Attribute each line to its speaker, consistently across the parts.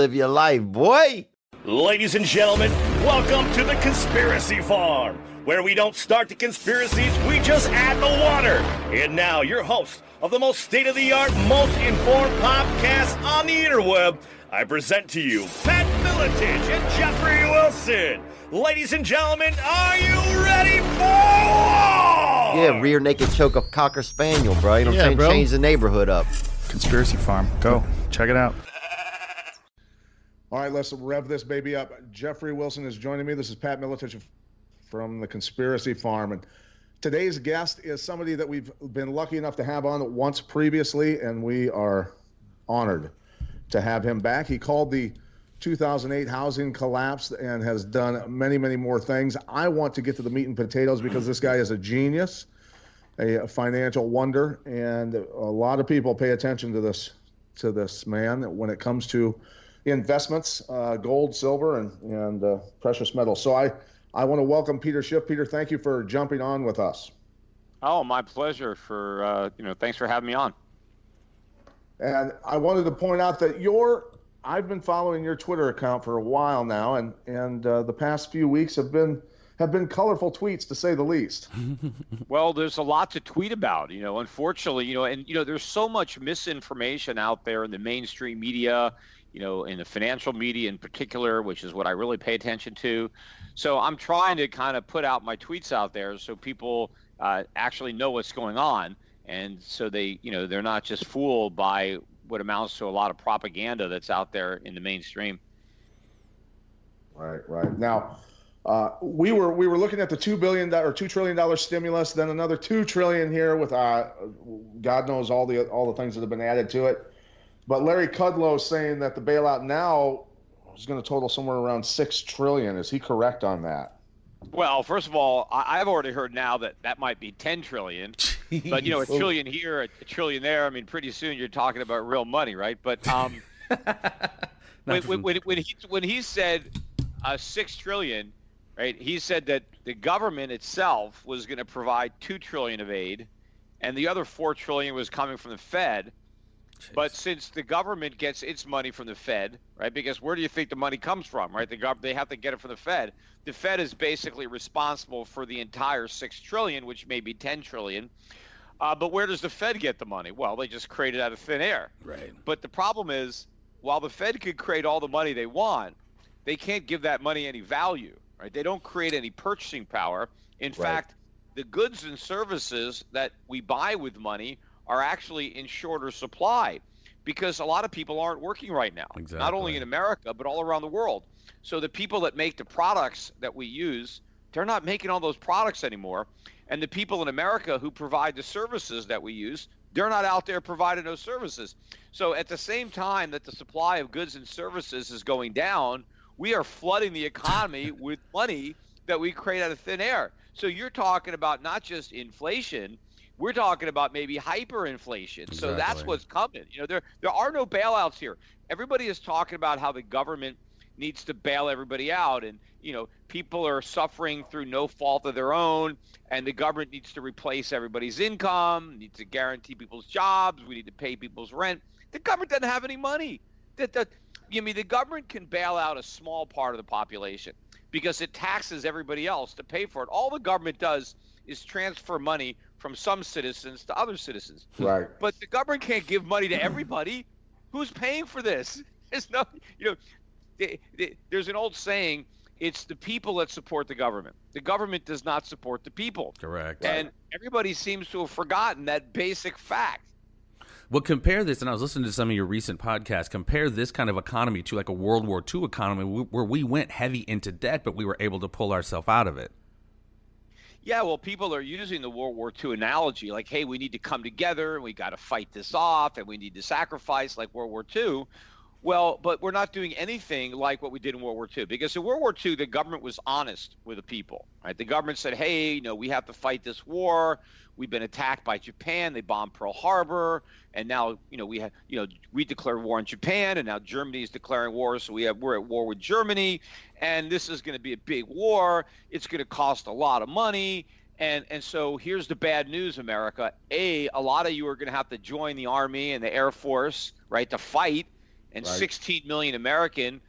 Speaker 1: Live your life, boy.
Speaker 2: Ladies and gentlemen, welcome to the Conspiracy Farm, where we don't start the conspiracies, we just add the water. And now, your host of the most state of the art, most informed podcast on the interweb, I present to you Pat Miletich and Jeffrey Wilson. Ladies and gentlemen, are you ready for war?
Speaker 1: Yeah, rear naked choke a cocker spaniel, bro. You know what I'm saying?
Speaker 3: bro.
Speaker 1: Change the neighborhood up.
Speaker 3: Conspiracy Farm. Go. Check it out.
Speaker 4: All right, let's rev this baby up. Jeffrey Wilson is joining me. This is Pat Miletich from the Conspiracy Farm. And today's guest is somebody that we've been lucky enough to have on once previously, and we are honored to have him back. He called the 2008 housing collapse and has done many, many more things. I want to get to the meat and potatoes because this guy is a genius, a financial wonder, and a lot of people pay attention to this to this man when it comes to investments, uh, gold, silver, and and uh, precious metals. So I I want to welcome Peter Schiff. Peter, thank you for jumping on with us.
Speaker 5: Oh, my pleasure. For uh, you know, thanks for having me on.
Speaker 4: And I wanted to point out that your I've been following your Twitter account for a while now, and and uh, the past few weeks have been have been colorful tweets to say the least.
Speaker 5: Well, there's a lot to tweet about, you know. Unfortunately, you know, and you know, there's so much misinformation out there in the mainstream media, you know, in the financial media in particular, which is what I really pay attention to. So I'm trying to kind of put out my tweets out there so people uh, actually know what's going on, and so they, you know, they're not just fooled by what amounts to a lot of propaganda that's out there in the mainstream.
Speaker 4: Right, right. Now, uh, we were we were looking at the two billion or two trillion dollar stimulus, then another two trillion here with uh, God knows all the all the things that have been added to it. But Larry Kudlow is saying that the bailout now is going to total somewhere around six trillion. Is he correct on that?
Speaker 5: Well, first of all, I- I've already heard now that that might be 10 trillion, but you know, a trillion here, a, a trillion there. I mean, pretty soon you're talking about real money, right? But um, when, when, when, when he when he said uh, six trillion, right? He said that the government itself was going to provide two trillion of aid, and the other four trillion was coming from the Fed. But since the government gets its money from the Fed, right? Because where do you think the money comes from, right? The gov- they have to get it from the Fed. The Fed is basically responsible for the entire six trillion, which may be ten trillion. Uh, but where does the Fed get the money? Well, they just create it out of thin air.
Speaker 3: Right.
Speaker 5: But the problem is, while the Fed could create all the money they want, they can't give that money any value, right? They don't create any purchasing power. In fact, the goods and services that we buy with money are actually in shorter supply because a lot of people aren't working right now, not only in America, but all around the world. So the people that make the products that we use, they're not making all those products anymore. And the people in America who provide the services that we use, they're not out there providing those services. So at the same time that the supply of goods and services is going down, we are flooding the economy with money that we create out of thin air. So you're talking about not just inflation, we're talking about maybe hyperinflation. So that's what's coming. You know, there there are no bailouts here. Everybody is talking about how the government needs to bail everybody out and you know people are suffering through no fault of their own and the government needs to replace everybody's income needs to guarantee people's jobs we need to pay people's rent the government doesn't have any money that that you mean the government can bail out a small part of the population because it taxes everybody else to pay for it all the government does is transfer money from some citizens to other citizens
Speaker 4: Right.
Speaker 5: but the government can't give money to everybody. Who's paying for this? There's no, you know, the- the- there's an old saying: it's the people that support the government. The government does not support the people.
Speaker 3: Correct.
Speaker 5: And everybody seems to have forgotten that basic fact.
Speaker 6: Well, compare this, and I was listening to some of your recent podcasts. Compare this kind of economy to like a World War II economy where we went heavy into debt, but we were able to pull ourselves out of it.
Speaker 5: Yeah, well, people are using the World War II analogy, like, hey, we need to come together and we got to fight this off and we need to sacrifice like World War II. Well, but we're not doing anything like what we did in World War II because in World War II, the government was honest with the people, right? The government said, hey, you know, we have to fight this war. We've been attacked by Japan. They bombed Pearl Harbor. And now, you know, we have, you know, we declared war on Japan and now Germany is declaring war. So we have, we're at war with Germany and this is going to be a big war. It's going to cost a lot of money. And, and so here's the bad news, America. A, a lot of you are going to have to join the Army and the Air Force, right, to fight. And
Speaker 4: Right.
Speaker 5: 16 million American,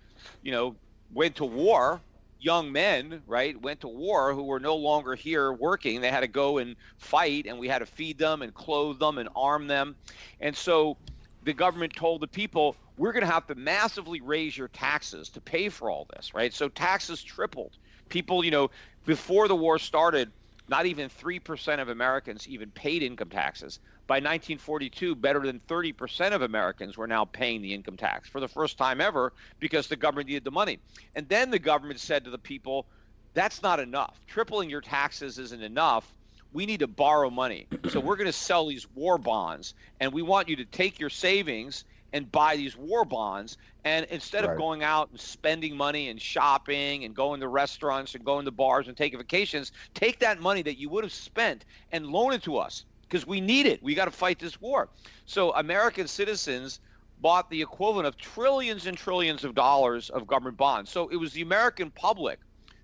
Speaker 5: you know, went to war. Young men, right, went to war who were no longer here working. They had to go and fight, and we had to feed them and clothe them and arm them. And so the government told the people, we're going to have to massively raise your taxes to pay for all this, right? So taxes tripled. People, you know, before the war started, not even 3% of Americans even paid income taxes. By 1942, better than 30% of Americans were now paying the income tax for the first time ever because the government needed the money. And then the government said to the people, that's not enough. Tripling your taxes isn't enough. We need to borrow money. So we're going to sell these war bonds, and we want you to take your savings and buy these war bonds. And instead of going out and spending money and shopping and going to restaurants and going to bars and taking vacations, take that money that you would have spent and loan it to us because we need it. We got to fight this war. So American citizens bought the equivalent of trillions and trillions of dollars of government bonds. So it was the American public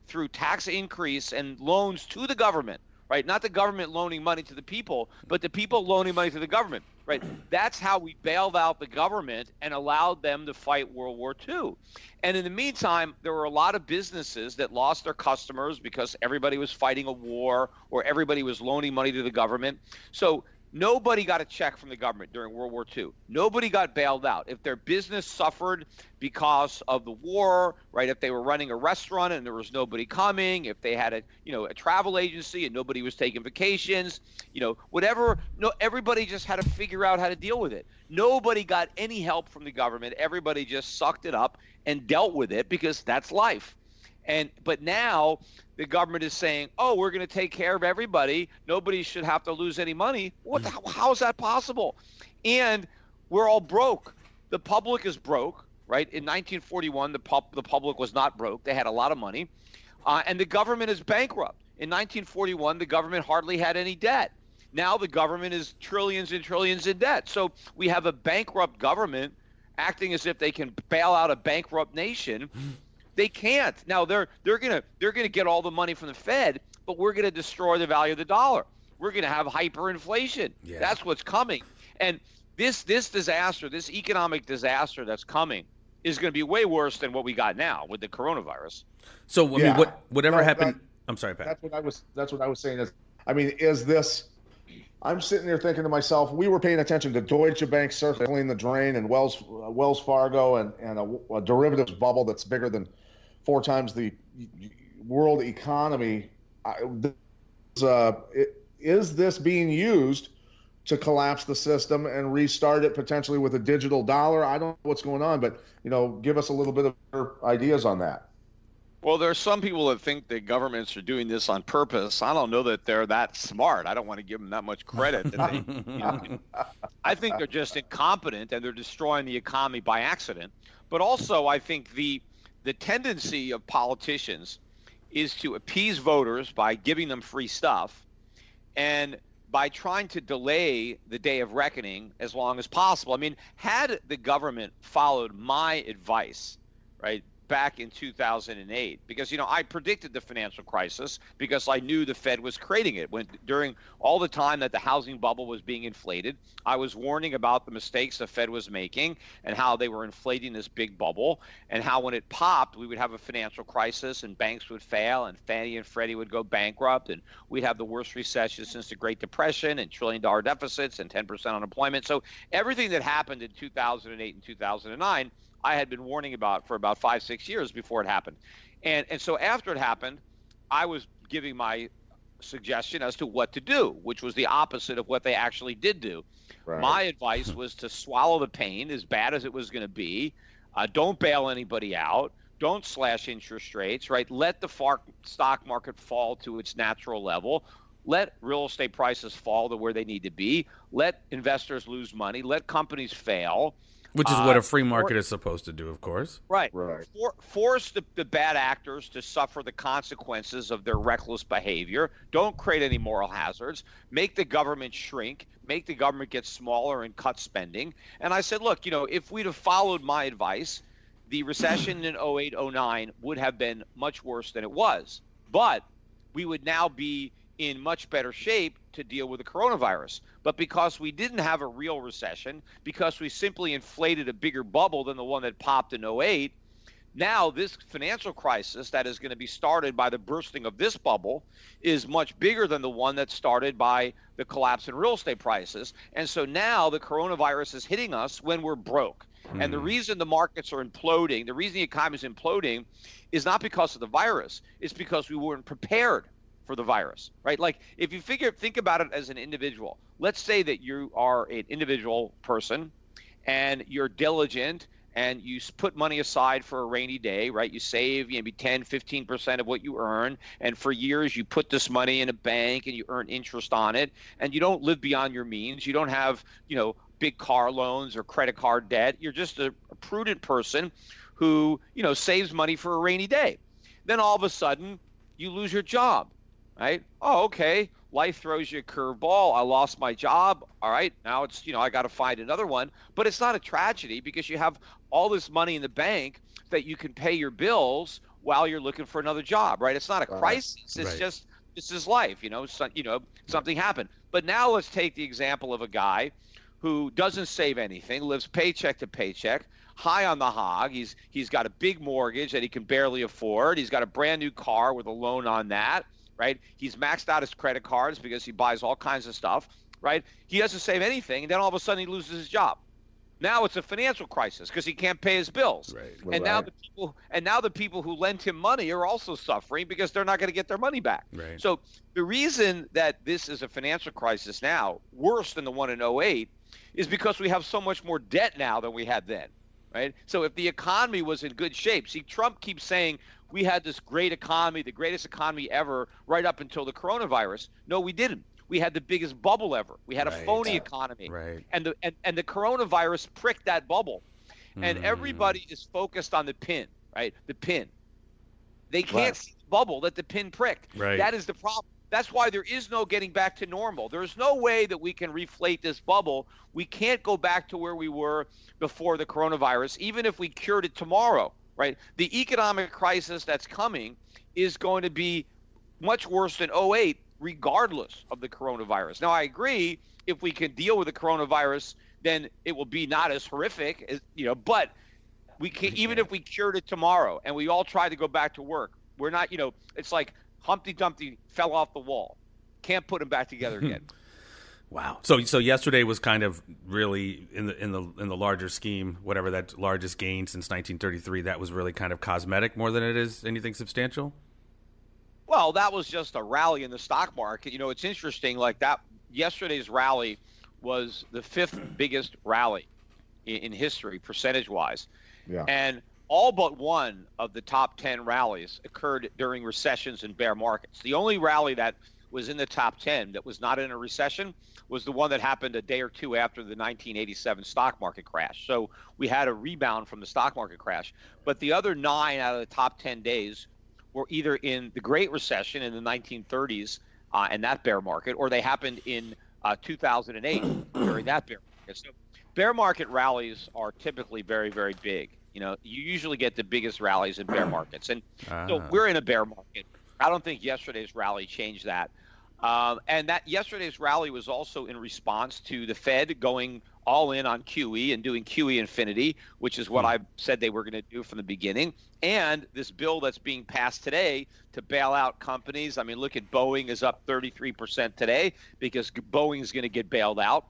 Speaker 5: through tax increase and loans to the government, right? Not the government loaning money to the people, but the people loaning money to the government, right? That's how we bailed out the government and allowed them to fight World War II. And in the meantime, there were a lot of businesses that lost their customers because everybody was fighting a war or everybody was loaning money to the government. So Nobody got a check from the government during World War II. Nobody got bailed out. If their business suffered because of the war, right? If they were running a restaurant and there was nobody coming, if they had a you know a travel agency and nobody was taking vacations, you know whatever. No, everybody just had to figure out how to deal with it. Nobody got any help from the government. Everybody just sucked it up and dealt with it because that's life. And but now the government is saying, "Oh, we're going to take care of everybody. Nobody should have to lose any money." What? The, how is that possible? And we're all broke. The public is broke, right? In 1941, the pub, the public was not broke. They had a lot of money, uh, and the government is bankrupt. In 1941, the government hardly had any debt. Now the government is trillions and trillions in debt. So we have a bankrupt government acting as if they can bail out a bankrupt nation. They can't. Now they're they're gonna they're gonna get all the money from the Fed, but we're gonna destroy the value of the dollar. We're gonna have hyperinflation.
Speaker 6: Yeah.
Speaker 5: That's what's coming. And this this disaster, this economic disaster that's coming, is going to be way worse than what we got now with the coronavirus.
Speaker 6: So I mean,
Speaker 4: Yeah.
Speaker 6: what whatever
Speaker 4: No,
Speaker 6: happened?
Speaker 4: that-
Speaker 6: I'm sorry, Pat.
Speaker 4: That's what I was. That's what I was saying. Is I mean, is this? I'm sitting there thinking to myself, we were paying attention to Deutsche Bank circling the drain and Wells uh, Wells Fargo and and a, a derivatives bubble that's bigger than four times the world economy. I, this, uh, it, is this being used to collapse the system and restart it potentially with a digital dollar? I don't know what's going on, but you know, give us a little bit of ideas on that.
Speaker 5: Well, there are some people that think that governments are doing this on purpose. I don't know that they're that smart. I don't want to give them that much credit. That they, you know, I think they're just incompetent and they're destroying the economy by accident. But also, I think the the tendency of politicians is to appease voters by giving them free stuff, and by trying to delay the day of reckoning as long as possible. I mean, had the government followed my advice, right, back in 2008, because you know I predicted the financial crisis because I knew the Fed was creating it. When during all the time that the housing bubble was being inflated, I was warning about the mistakes the Fed was making and how they were inflating this big bubble, and how when it popped, we would have a financial crisis and banks would fail and Fannie and Freddie would go bankrupt and we'd have the worst recession since the Great Depression and trillion dollar deficits and 10% unemployment. So everything that happened in 2008 and 2009, I had been warning about for about five, six years before it happened. And, and so after it happened, I was giving my suggestion as to what to do, which was the opposite of what they actually did do.
Speaker 4: Right.
Speaker 5: My advice was to swallow the pain, as bad as it was going to be. Uh, don't bail anybody out. Don't slash interest rates, right? Let the far- stock market fall to its natural level. Let real estate prices fall to where they need to be. Let investors lose money. Let companies fail.
Speaker 6: Which is
Speaker 5: Uh,
Speaker 6: what a free market is supposed to do, of course.
Speaker 5: Right.
Speaker 4: Right.
Speaker 5: For, force the, the bad actors to suffer the consequences of their reckless behavior. Don't create any moral hazards. Make the government shrink. Make the government get smaller and cut spending. And I said, look, you know, if we'd have followed my advice, the recession in 08, 09 would have been much worse than it was. But we would now be in much better shape to deal with the coronavirus. But because we didn't have a real recession, because we simply inflated a bigger bubble than the one that popped in 08, now this financial crisis that is going to be started by the bursting of this bubble is much bigger than the one that started by the collapse in real estate prices. And so now the coronavirus is hitting us when we're broke. Mm. And the reason the markets are imploding, the reason the economy is imploding is not because of the virus, it's because we weren't prepared for the virus, right? Like if you figure think about it as an individual. Let's say that you are an individual person and you're diligent and you put money aside for a rainy day, right? You save maybe 10, 15% of what you earn. And for years, you put this money in a bank and you earn interest on it. And you don't live beyond your means. You don't have, you know, big car loans or credit card debt. You're just a, a prudent person who, you know, saves money for a rainy day. Then all of a sudden, you lose your job, right? Oh, okay life throws you a curveball. I lost my job. All right, now it's you know I got to find another one. But it's not a tragedy because you have all this money in the bank that you can pay your bills while you're looking for another job. Right? It's not a crisis. It's right. just this is life. You know, so, you know something happened. But now let's take the example of a guy who doesn't save anything, lives paycheck to paycheck, high on the hog. He's he's got a big mortgage that he can barely afford. He's got a brand new car with a loan on that right? He's maxed out his credit cards because he buys all kinds of stuff, right? He doesn't save anything, and then all of a sudden he loses his job. Now it's a financial crisis because he can't pay his bills. Right. and right. now the people and now the people who lent him money are also suffering because they're not going to get their money back.
Speaker 6: Right.
Speaker 5: So the reason that this is a financial crisis now, worse than the one in 08, is because we have so much more debt now than we had then. Right? So if the economy was in good shape, see Trump keeps saying we had this great economy, the greatest economy ever, right up until the coronavirus. No, we didn't. We had the biggest bubble ever. We had right. a phony economy.
Speaker 6: Right.
Speaker 5: And the and, and the coronavirus pricked that bubble. And mm. everybody is focused on the pin, right? The pin. They can't right. see the bubble that the pin pricked.
Speaker 6: Right.
Speaker 5: That is the problem. That's why there is no getting back to normal. There's no way that we can reflate this bubble. We can't go back to where we were before the coronavirus, even if we cured it tomorrow right? The economic crisis that's coming is going to be much worse than 08, regardless of the coronavirus. Now, I agree, if we can deal with the coronavirus, then it will be not as horrific, as, you know, but we can even if we cured it tomorrow and we all try to go back to work, we're not, you know, it's like Humpty Dumpty fell off the wall. Can't put him back together again.
Speaker 6: Wow. So so yesterday was kind of really in the in the in the larger scheme, whatever that largest gain since 1933, that was really kind of cosmetic more than it is anything substantial.
Speaker 5: Well, that was just a rally in the stock market. You know, it's interesting like that yesterday's rally was the fifth biggest rally in, in history percentage-wise.
Speaker 4: Yeah.
Speaker 5: And all but one of the top 10 rallies occurred during recessions and bear markets. The only rally that was in the top 10 that was not in a recession was the one that happened a day or two after the 1987 stock market crash. So we had a rebound from the stock market crash. But the other nine out of the top 10 days were either in the Great Recession in the 1930s uh, and that bear market, or they happened in uh, 2008 during that bear market. So bear market rallies are typically very, very big. You know, you usually get the biggest rallies in bear markets. And uh. so ah. we're in a bear market. I don't think yesterday's rally changed that. Um, and that yesterday's rally was also in response to the Fed going all in on QE and doing QE infinity, which is what hmm. I said they were going to do from the beginning. And this bill that's being passed today to bail out companies. I mean, look at Boeing is up 33% today because Boeing is going to get bailed out,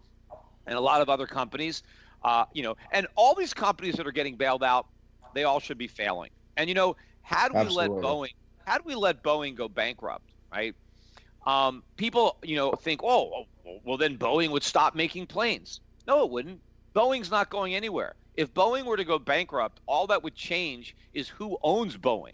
Speaker 5: and a lot of other companies. Uh, you know, and all these companies that are getting bailed out, they all should be failing. And you know, had we Absolutely. let Boeing, had we let Boeing go bankrupt, right? Um, people, you know, think, oh, well, then Boeing would stop making planes. No, it wouldn't. Boeing's not going anywhere. If Boeing were to go bankrupt, all that would change is who owns Boeing.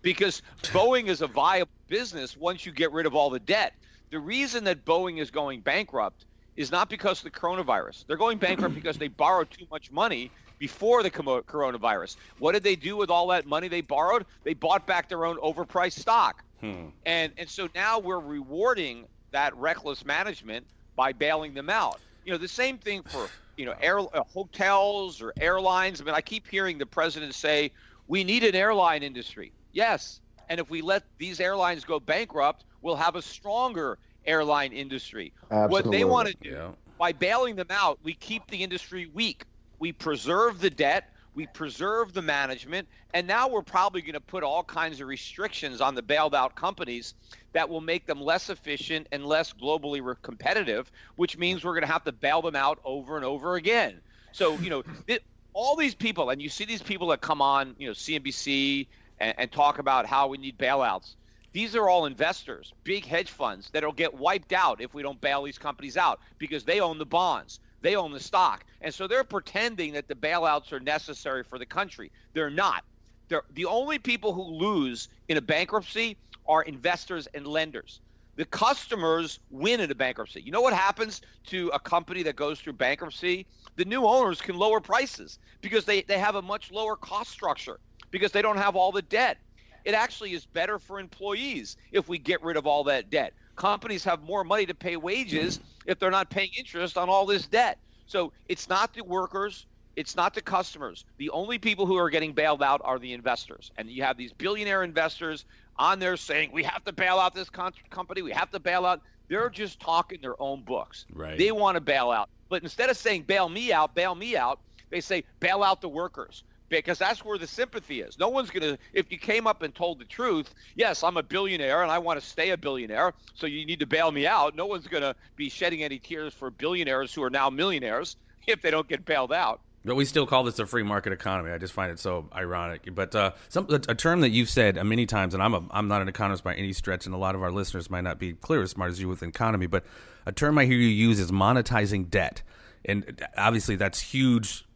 Speaker 5: Because Boeing is a viable business once you get rid of all the debt. The reason that Boeing is going bankrupt is not because of the coronavirus. They're going bankrupt because they borrowed too much money before the coronavirus. What did they do with all that money they borrowed? They bought back their own overpriced stock. Hmm. And and so now we're rewarding that reckless management by bailing them out. You know, the same thing for you know air uh, hotels or airlines. I mean, I keep hearing the president say we need an airline industry. Yes, And if we let these airlines go bankrupt, we'll have a stronger airline industry. What they want to do
Speaker 6: Yeah.
Speaker 5: by bailing them out, we keep the industry weak. We preserve the debt, we preserve the management, and now we're probably going to put all kinds of restrictions on the bailed out companies that will make them less efficient and less globally re- competitive, which means we're going to have to bail them out over and over again. So, you know, it, all these people, and you see these people that come on, you know, CNBC and, and talk about how we need bailouts. These are all investors, big hedge funds that'll get wiped out if we don't bail these companies out because they own the bonds, they own the stock. And so they're pretending that the bailouts are necessary for the country. They're not. They're, the only people who lose in a bankruptcy are investors and lenders. The customers win in a bankruptcy. You know what happens to a company that goes through bankruptcy? The new owners can lower prices because they, they have a much lower cost structure because they don't have all the debt. It actually is better for employees if we get rid of all that debt. Companies have more money to pay wages if they're not paying interest on all this debt. So it's not the workers, it's not the customers. The only people who are getting bailed out are the investors. And you have these billionaire investors on there saying, we have to bail out this con- company, we have to bail out. They're just talking their own books.
Speaker 6: Right.
Speaker 5: They want to bail out. But instead of saying, bail me out, bail me out, they say, bail out the workers because that's where the sympathy is. No one's going to, if you came up and told the truth, yes, I'm a billionaire and I want to stay a billionaire, so you need to bail me out. No one's going to be shedding any tears for billionaires who are now millionaires if they don't get bailed out.
Speaker 6: But we still call this a free market economy. I just find it so ironic. But uh, some a term that you've said many times, and I'm a, I'm not an economist by any stretch, and a lot of our listeners might not be clear as smart as you with economy. But a term I hear you use is monetizing debt, and obviously that's huge,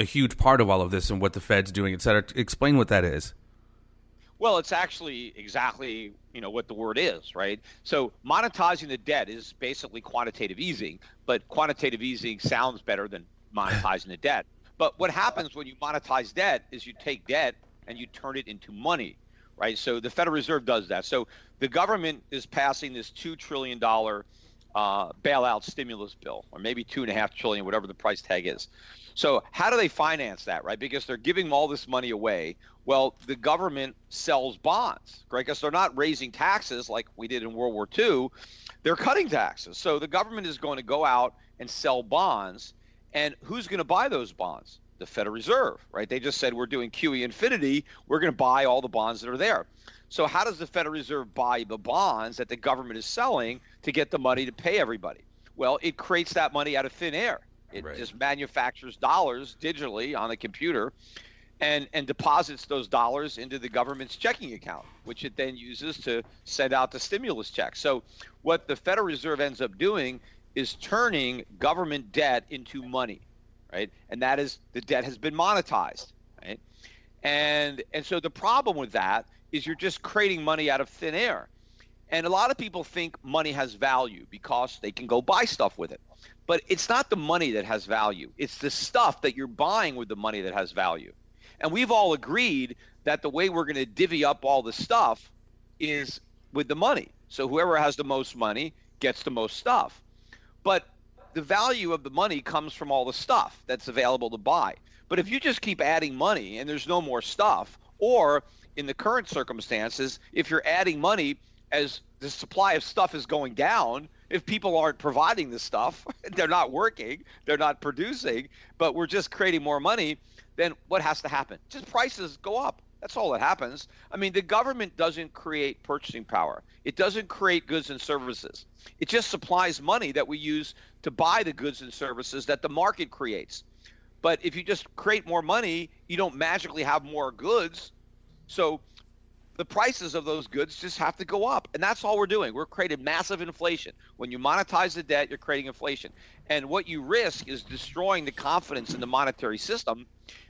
Speaker 6: a huge part of all of this and what the Fed's doing, et cetera. Explain what that is.
Speaker 5: Well, it's actually exactly you know what the word is, right? So monetizing the debt is basically quantitative easing, but quantitative easing sounds better than monetizing the debt. But what happens when you monetize debt is you take debt and you turn it into money, right? So the Federal Reserve does that. So the government is passing this two trillion dollar uh, bailout stimulus bill, or maybe two and a half trillion, whatever the price tag is. So how do they finance that, right? Because they're giving all this money away. Well, the government sells bonds, right? Because they're not raising taxes like we did in World War II. They're cutting taxes. So the government is going to go out and sell bonds. And who's going to buy those bonds? The Federal Reserve, right? They just said we're doing QE infinity. We're going to buy all the bonds that are there. So how does the Federal Reserve buy the bonds that the government is selling to get the money to pay everybody? Well, it creates that money out of thin air. It
Speaker 6: Right.
Speaker 5: just manufactures dollars digitally on a computer and, and deposits those dollars into the government's checking account, which it then uses to send out the stimulus check. So what the Federal Reserve ends up doing is turning government debt into money, right? And that is the debt has been monetized, right? And and so the problem with that is you're just creating money out of thin air. And a lot of people think money has value because they can go buy stuff with it. But it's not the money that has value. It's the stuff that you're buying with the money that has value. And we've all agreed that the way we're going to divvy up all the stuff is with the money. So whoever has the most money gets the most stuff. But the value of the money comes from all the stuff that's available to buy. But if you just keep adding money and there's no more stuff, or in the current circumstances, if you're adding money as the supply of stuff is going down, if people aren't providing the stuff, they're not working, they're not producing, but we're just creating more money, then what has to happen? Just prices go up. That's all that happens. I mean, the government doesn't create purchasing power. It doesn't create goods and services. It just supplies money that we use to buy the goods and services that the market creates. But if you just create more money, you don't magically have more goods. So the prices of those goods just have to go up. And that's all we're doing. We're creating massive inflation. When you monetize the debt, you're creating inflation. And what you risk is destroying the confidence in the monetary system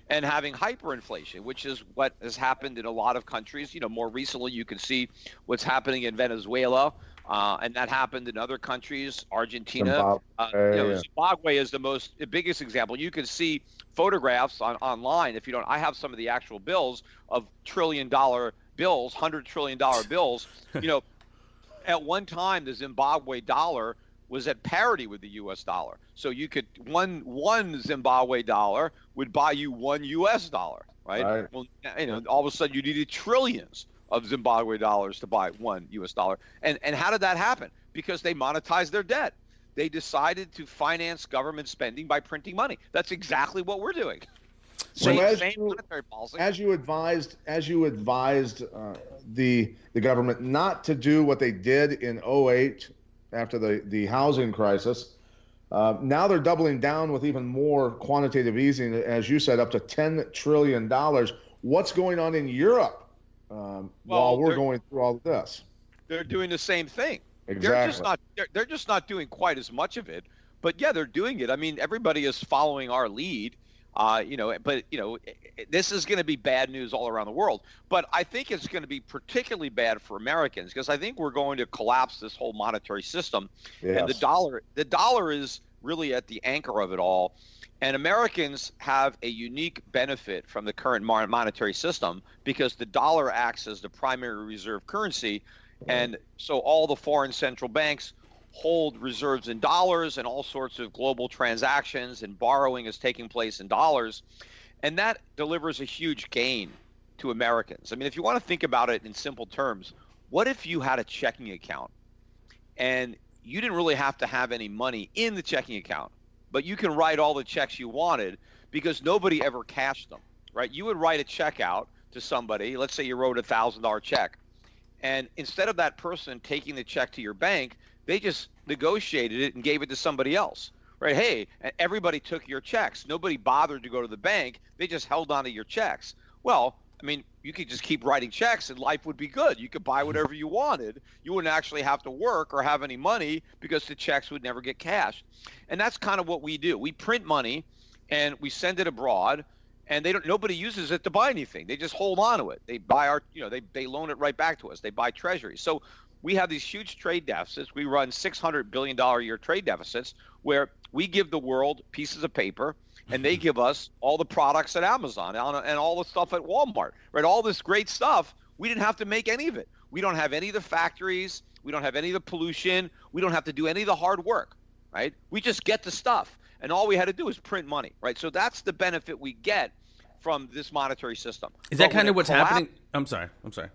Speaker 5: and having hyperinflation, which is what has happened in a lot of countries. You know, more recently, you can see what's happening in Venezuela, uh, and that happened in other countries, Argentina.
Speaker 4: Zimbabwe,
Speaker 5: Uh, you know. Zimbabwe is the most the biggest example. You can see photographs on online if you don't. I have some of the actual bills of trillion dollar bills, hundred trillion dollar bills. you know, at one time the Zimbabwe dollar was at parity with the U.S. dollar. So you could one one Zimbabwe dollar would buy you one U.S. dollar, right?
Speaker 4: Right.
Speaker 5: Well, you know, all of a sudden you needed trillions of Zimbabwe dollars to buy one U.S. dollar. And and how did that happen? Because they monetized their debt. They decided to finance government spending by printing money. That's exactly what we're doing.
Speaker 4: So
Speaker 5: Same,
Speaker 4: as
Speaker 5: same
Speaker 4: you-. As you advised, as you advised uh, the the government not to do what they did in 08 after the the housing crisis, uh, now they're doubling down with even more quantitative easing, as you said, up to 10 trillion dollars. What's going on in Europe um,
Speaker 5: Well,
Speaker 4: while we're going through all of this?
Speaker 5: they're doing the same thing. They're just
Speaker 4: Exactly.
Speaker 5: not they're, they're just not doing quite as much of it. But yeah, they're doing it. I mean, everybody is following our lead. Uh, you know, but you know, this is going to be bad news all around the world. But I think it's going to be particularly bad for Americans because I think we're going to collapse this whole monetary system. And the dollar, the dollar is really at the anchor of it all. And Americans have a unique benefit from the current monetary system because the dollar acts as the primary reserve currency. And so all the foreign central banks hold reserves in dollars and all sorts of global transactions and borrowing is taking place in dollars. And that delivers a huge gain to Americans. I mean, if you want to think about it in simple terms, what if you had a checking account and you didn't really have to have any money in the checking account, but you can write all the checks you wanted because nobody ever cashed them, right? You would write a check out to somebody. Let's say you wrote a thousand dollar check, and instead of that person taking the check to your bank, they just negotiated it and gave it to somebody else, right? Hey, everybody took your checks. Nobody bothered to go to the bank. They just held on to your checks. Well, I mean, you could just keep writing checks and life would be good. You could buy whatever you wanted. You wouldn't actually have to work or have any money because the checks would never get cashed. And that's kind of what we do. We print money and we send it abroad and they don't nobody uses it to buy anything. They just hold on to it. They buy our, you know, they they loan it right back to us. They buy treasuries. So we have these huge trade deficits. We run 600 billion dollar a year trade deficits where we give the world pieces of paper and they mm-hmm. give us all the products at Amazon and and all the stuff at Walmart, right? All this great stuff. We didn't have to make any of it. We don't have any of the factories. We don't have any of the pollution. We don't have to do any of the hard work, right? We just get the stuff. And all we had to do is print money, right? So that's the benefit we get from this monetary system.
Speaker 6: Is that
Speaker 5: But
Speaker 6: kind of what's
Speaker 5: collapse-
Speaker 6: happening? I'm sorry. I'm sorry.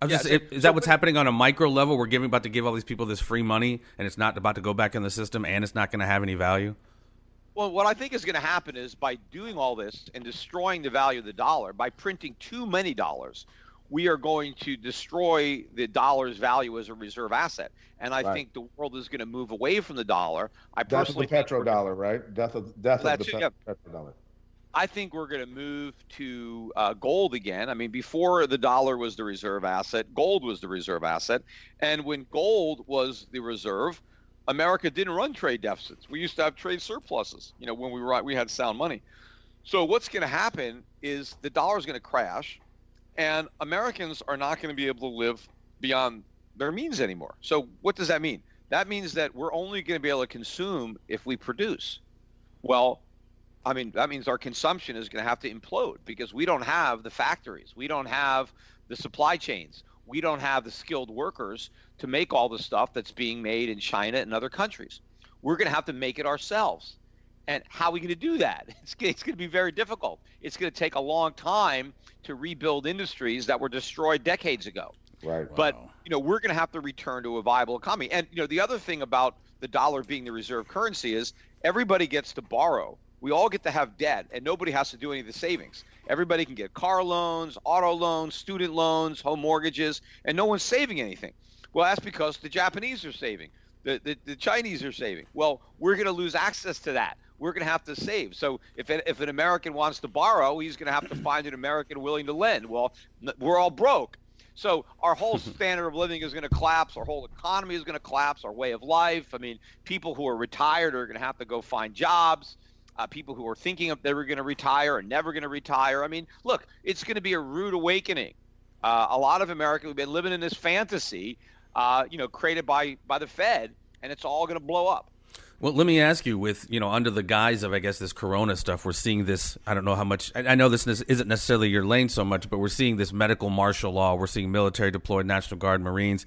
Speaker 6: I'm
Speaker 5: Yeah,
Speaker 6: just,
Speaker 5: so-
Speaker 6: is
Speaker 5: so
Speaker 6: that what's happening on a micro level? We're giving about to give all these people this free money, and it's not about to go back in the system, and it's not going to have any value.
Speaker 5: Well, what I think is going to happen is by doing all this and destroying the value of the dollar, by printing too many dollars, we are going to destroy the dollar's value as a reserve asset. And I
Speaker 4: Right.
Speaker 5: think the world is going to move away from the dollar. I
Speaker 4: Death of
Speaker 5: personally
Speaker 4: the
Speaker 5: think we're
Speaker 4: petrodollar, right? Death of death
Speaker 5: Well,
Speaker 4: of the
Speaker 5: that's it,
Speaker 4: pet- petrodollar.
Speaker 5: I think we're going to move to uh, gold again. I mean, before the dollar was the reserve asset, gold was the reserve asset. And when gold was the reserve, America didn't run trade deficits. We used to have trade surpluses, you know, when we were we had sound money. So what's going to happen is the dollar is going to crash, and Americans are not going to be able to live beyond their means anymore. So what does that mean? That means that we're only going to be able to consume if we produce. Well, I mean, that means our consumption is going to have to implode because we don't have the factories, we don't have the supply chains, we don't have the skilled workers to make all the stuff that's being made in China and other countries. We're going to have to make it ourselves. And how are we going to do that? It's, it's going to be very difficult. It's going to take a long time to rebuild industries that were destroyed decades ago.
Speaker 4: Right.
Speaker 5: But you know, we're going to have to return to a viable economy. And you know, the other thing about the dollar being the reserve currency is everybody gets to borrow. We all get to have debt, and nobody has to do any of the savings. Everybody can get car loans, auto loans, student loans, home mortgages, and no one's saving anything. Well, that's because the Japanese are saving, the the, the Chinese are saving. Well, we're going to lose access to that. We're going to have to save. So if an, if an American wants to borrow, he's going to have to find an American willing to lend. Well, we're all broke. So our whole standard of living is going to collapse. Our whole economy is going to collapse. Our way of life. I mean, people who are retired are going to have to go find jobs. Uh, people who are thinking of they were going to retire are never going to retire. I mean, look, it's going to be a rude awakening. Uh, a lot of Americans have been living in this fantasy, uh, you know, created by by the Fed, and it's all going to blow up.
Speaker 6: Well, let me ask you, with you know, under the guise of I guess this Corona stuff, we're seeing this. I don't know how much. I, I know this isn't necessarily your lane so much, but we're seeing this medical martial law. We're seeing military deployed, National Guard, Marines,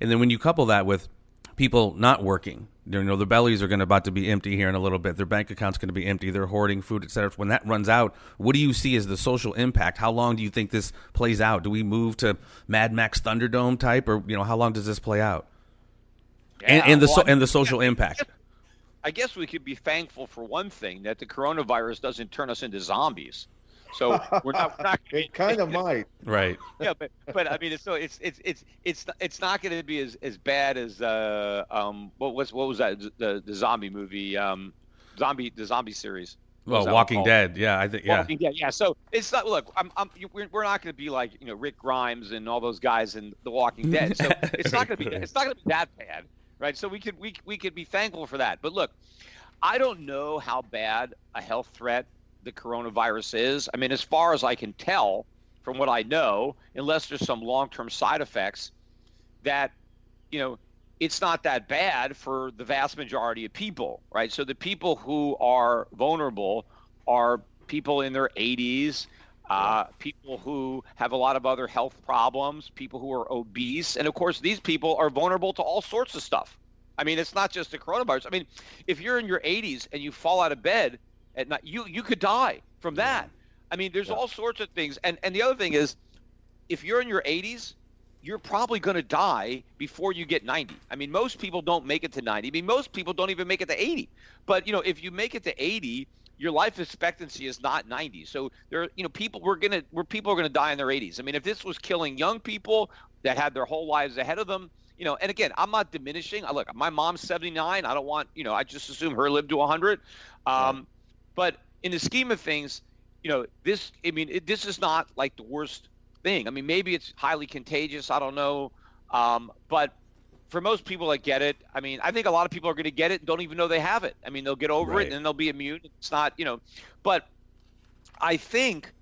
Speaker 6: and then when you couple that with people not working. You know, their bellies are going to about to be empty here in a little bit. Their bank account's going to be empty. They're hoarding food, etc. When that runs out, what do you see as the social impact? How long do you think this plays out? Do we move to Mad Max Thunderdome type, or you know, how long does this play out? and,
Speaker 5: Yeah,
Speaker 6: and the
Speaker 5: well,
Speaker 6: so, and the social impact.
Speaker 5: I guess we could be thankful for one thing that the coronavirus doesn't turn us into zombies. So we're not. We're not
Speaker 4: It kind of might.
Speaker 6: Right.
Speaker 5: yeah, but but I mean, it's, so it's it's it's it's it's not going to be as, as bad as uh um what was what was that the the zombie movie um zombie the zombie series.
Speaker 6: Well, Walking? Dead. Yeah, I think. Yeah.
Speaker 5: Walking Dead, yeah. So it's not. Look, I'm, I'm, we're, we're not going to be like you know Rick Grimes and all those guys in The Walking Dead. So it's not going to be. It's not going to be that bad, right? So we could we we could be thankful for that. But look, I don't know how bad a health threat the coronavirus is. I mean, as far as I can tell from what I know, unless there's some long-term side effects, that you know it's not that bad for the vast majority of people, right? So the people who are vulnerable are people in their 80s, uh, people who have a lot of other health problems, people who are obese, and of course these people are vulnerable to all sorts of stuff. I mean, it's not just the coronavirus. I mean, if you're in your 80s and you fall out of bed at night, you you could die from that. I mean, there's all sorts of things, and and the other thing is, if you're in your 80s, you're probably going to die before you get 90. I mean, most people don't make it to 90. I mean, most people don't even make it to 80. But you know, if you make it to 80, your life expectancy is not 90. So there, you know, people we're gonna, where people are going to die in their 80s. I mean, if this was killing young people that had their whole lives ahead of them, you know, and again, I'm not diminishing. I look, my mom's 79. I don't want, you know, I just assume her lived to 100. Um, But in the scheme of things, you know, this, I mean, it, this is not like the worst thing. I mean, maybe it's highly contagious. I don't know. Um, but for most people that get it, I mean, I think a lot of people are going to get it and don't even know they have it. I mean, they'll get over
Speaker 6: Right.
Speaker 5: it and then they'll be immune. It's not, you know, but I think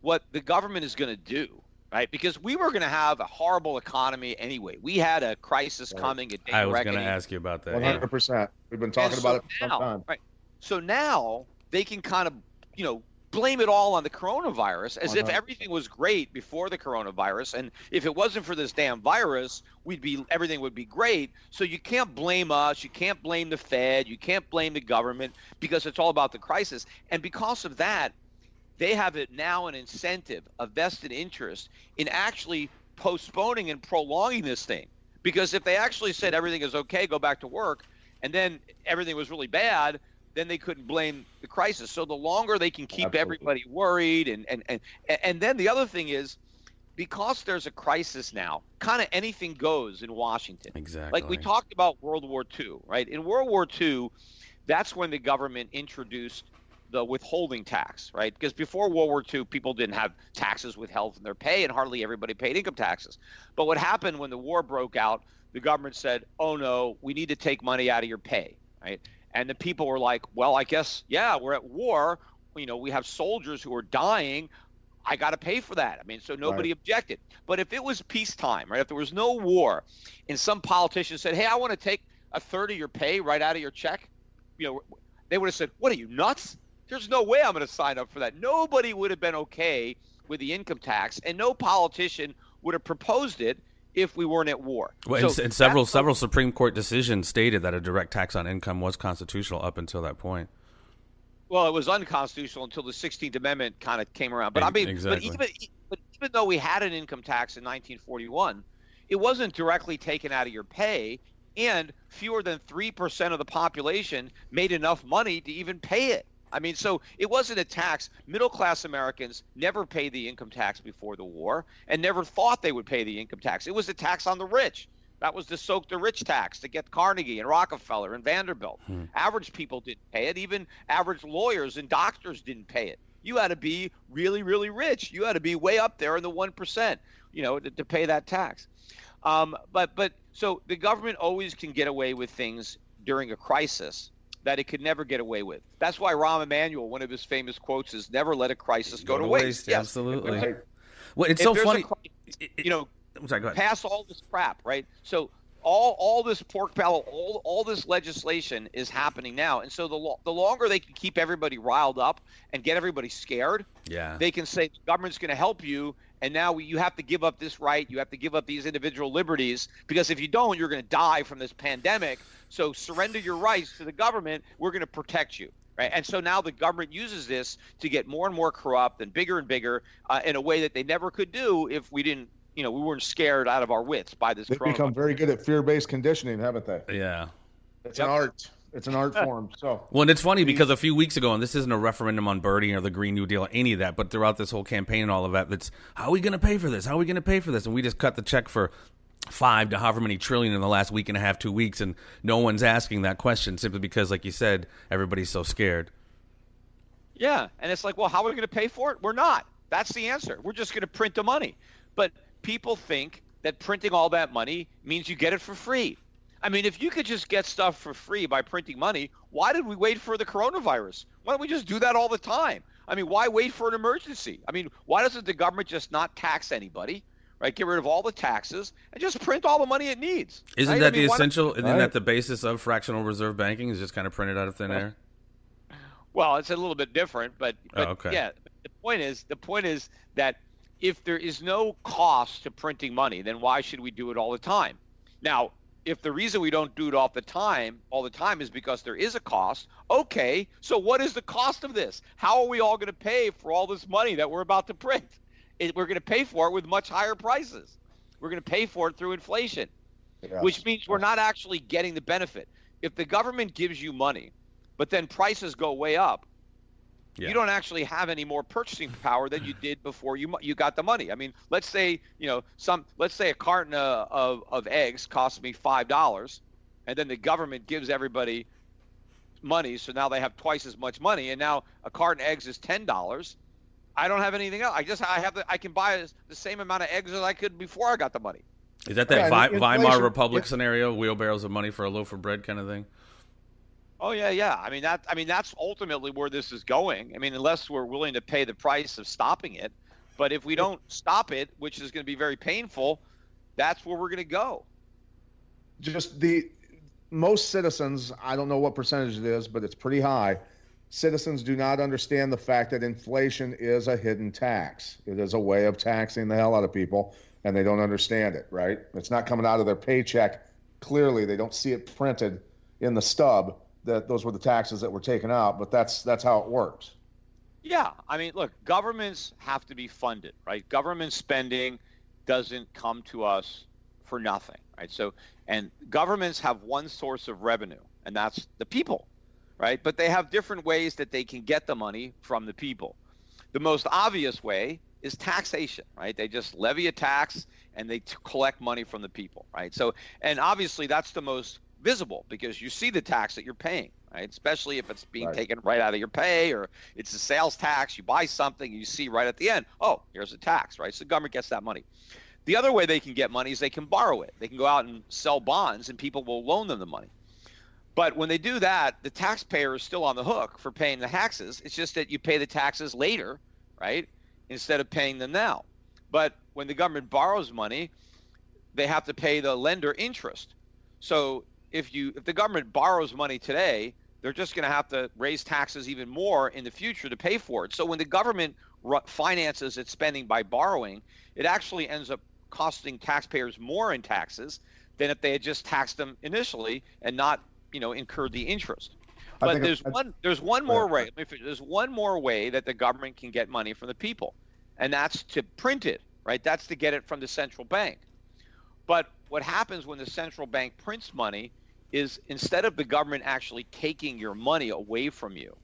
Speaker 5: what the government is going to do, right? Because we were going to have a horrible economy anyway. We had a crisis
Speaker 4: Right.
Speaker 5: coming. A
Speaker 6: I
Speaker 5: of
Speaker 6: was going to ask you about that.
Speaker 4: Hundred percent. We've been
Speaker 5: And
Speaker 4: talking
Speaker 5: so
Speaker 4: about it for
Speaker 5: now,
Speaker 4: some time.
Speaker 5: Right. So now they can kind of, you know, blame it all on the coronavirus as if
Speaker 4: uh-huh.
Speaker 5: everything was great before the coronavirus and if it wasn't for this damn virus, we'd be everything would be great. So you can't blame us, you can't blame the Fed, you can't blame the government because it's all about the crisis. And because of that, they have it now an incentive, a vested interest in actually postponing and prolonging this thing. Because if they actually said everything is okay, go back to work, and then everything was really bad, then they couldn't blame the crisis. So the longer they can keep
Speaker 4: Absolutely.
Speaker 5: everybody worried, and and and and then the other thing is, because there's a crisis now, kind of anything goes in Washington.
Speaker 6: Exactly.
Speaker 5: Like we talked about World War II, right? In World War II, that's when the government introduced the withholding tax, right? Because before World War II, people didn't have taxes withheld from their pay, and hardly everybody paid income taxes. But what happened when the war broke out, the government said, "Oh no, we need to take money out of your pay," right? And the people were like, "Well, I guess, yeah, we're at war. You know, we have soldiers who are dying. I got to pay for that. I mean, so nobody objected. But if it was peacetime, right? If there was no war, and some politician said, "Hey, I want to take a third of your pay right out of your check," you know, they would have said, "What are you nuts? There's no way I'm going to sign up for that." Nobody would have been okay with the income tax, and no politician would have proposed it if we weren't at war.
Speaker 6: Well, and,
Speaker 5: So
Speaker 6: and several several Supreme Court decisions stated that a direct tax on income was constitutional up until that point.
Speaker 5: Well, it was unconstitutional until the 16th Amendment kind of came around. But I mean,
Speaker 6: exactly.
Speaker 5: but even but even though we had an income tax in 1941, it wasn't directly taken out of your pay, and fewer than three percent of the population made enough money to even pay it. I mean, so it wasn't a tax. Middle class Americans never paid the income tax before the war and never thought they would pay the income tax. It was a tax on the rich. That was the soak the rich tax to get Carnegie and Rockefeller and Vanderbilt. Average people didn't pay it. Even average lawyers and doctors didn't pay it. You had to be really, really rich. You had to be way up there in the one percent, you know, to, to pay that tax. Um, but but so the government always can get away with things during a crisis that it could never get away with. That's why Rahm Emanuel, one of his famous quotes is "Never let a crisis go, to waste." Yes.
Speaker 6: Absolutely.
Speaker 4: Right.
Speaker 6: Well, it's
Speaker 5: If
Speaker 6: so funny.
Speaker 5: crisis, you know,
Speaker 6: I'm sorry, go ahead.
Speaker 5: pass all this crap, right? So all all this pork barrel, all all this legislation is happening now, and so the lo- the longer they can keep everybody riled up and get everybody scared,
Speaker 6: Yeah.
Speaker 5: they can say the government's going to help you, and now you have to give up this right, you have to give up these individual liberties, because if you don't, you're going to die from this pandemic. So surrender your rights to the government. We're going to protect you. Right? And so now the government uses this to get more and more corrupt and bigger and bigger uh, in a way that they never could do if we didn't, you know, we weren't scared out of our wits by this.
Speaker 4: They've become very good at fear-based conditioning, haven't they?
Speaker 6: yeah.
Speaker 4: It's
Speaker 5: Yep.
Speaker 4: an art. It's an art form. So
Speaker 6: Well, and it's funny because a few weeks ago, and this isn't a referendum on Bernie or the Green New Deal or any of that, but throughout this whole campaign and all of that, that's how are we going to pay for this? How are we going to pay for this? And we just cut the check for five to however many trillion in the last week and a half, two weeks, and no one's asking that question simply because, like you said, everybody's so scared.
Speaker 5: Yeah, and it's like, well, how are we going to pay for it? We're not. That's the answer. We're just going to print the money. But people think that printing all that money means you get it for free. I mean, if you could just get stuff for free by printing money, why did we wait for the coronavirus? Why don't we just do that all the time? I mean, why wait for an emergency? I mean, why doesn't the government just not tax anybody, right? Get rid of all the taxes and just print all the money it needs.
Speaker 6: Isn't
Speaker 5: right?
Speaker 6: that
Speaker 5: I mean,
Speaker 6: the essential? Isn't
Speaker 4: Right.
Speaker 6: that the basis of fractional reserve banking? Is just kind of printed out of thin air?
Speaker 5: Well, it's a little bit different, but, oh, but
Speaker 6: Oh, okay.
Speaker 5: yeah, the point is the point is that if there is no cost to printing money, then why should we do it all the time? Now, if the reason we don't do it all the time, all the time is because there is a cost, okay, so what is the cost of this? How are we all going to pay for all this money that we're about to print? It, we're going to pay for it with much higher prices. We're going to pay for it through inflation which means we're not actually getting the benefit. If the government gives you money, but then prices go way up,
Speaker 6: Yeah.
Speaker 5: you don't actually have any more purchasing power than you did before you you got the money. I mean, let's say you know some let's say a carton of of, of eggs costs me five dollars, and then the government gives everybody money, so now they have twice as much money, and now a carton of eggs is ten dollars. I don't have anything else. I just I have the, I can buy the same amount of eggs as I could before I got the money.
Speaker 6: Is that that
Speaker 4: Yeah,
Speaker 6: Vi- Weimar Republic
Speaker 4: yeah.
Speaker 6: scenario? Wheelbarrows of money for a loaf of bread kind of thing?
Speaker 5: Oh yeah, yeah. I mean that. I mean that's ultimately where this is going. I mean, unless we're willing to pay the price of stopping it, but if we don't stop it, which is going to be very painful, that's where we're going to go.
Speaker 4: just the most citizens, I don't know what percentage it is, but it's pretty high. Citizens do not understand the fact that inflation is a hidden tax. It is a way of taxing the hell out of people, and they don't understand it, right? It's not coming out of their paycheck. Clearly, they don't see it printed in the stub that those were the taxes that were taken out, but that's that's how it works.
Speaker 5: Yeah, I mean, look, governments have to be funded, right? Government spending doesn't come to us for nothing, right? So, and governments have one source of revenue, and that's the people, right? But they have different ways that they can get the money from the people. The most obvious way is taxation, right? They just levy a tax and they t- collect money from the people, right? So, and obviously that's the most visible because you see the tax that you're paying, right? Especially if it's being
Speaker 4: Right.
Speaker 5: taken right out of your pay or it's a sales tax. You buy something, you see right at the end, oh, here's a tax, right? So the government gets that money. The other way they can get money is they can borrow it. They can go out and sell bonds and people will loan them the money. But when they do that, the taxpayer is still on the hook for paying the taxes. It's just that you pay the taxes later, right? Instead of paying them now. But when the government borrows money, they have to pay the lender interest. So if you if the government borrows money today, they're just going to have to raise taxes even more in the future to pay for it. So when the government finances its spending by borrowing, it actually ends up costing taxpayers more in taxes than if they had just taxed them initially and not, you know, incurred the interest. But there's
Speaker 4: it-
Speaker 5: one there's one more way. let me finish. There's one more way that the government can get money from the people, and that's to print it, right? That's to get it from the central bank. But what happens when the central bank prints money is instead of the government actually taking your money away from you,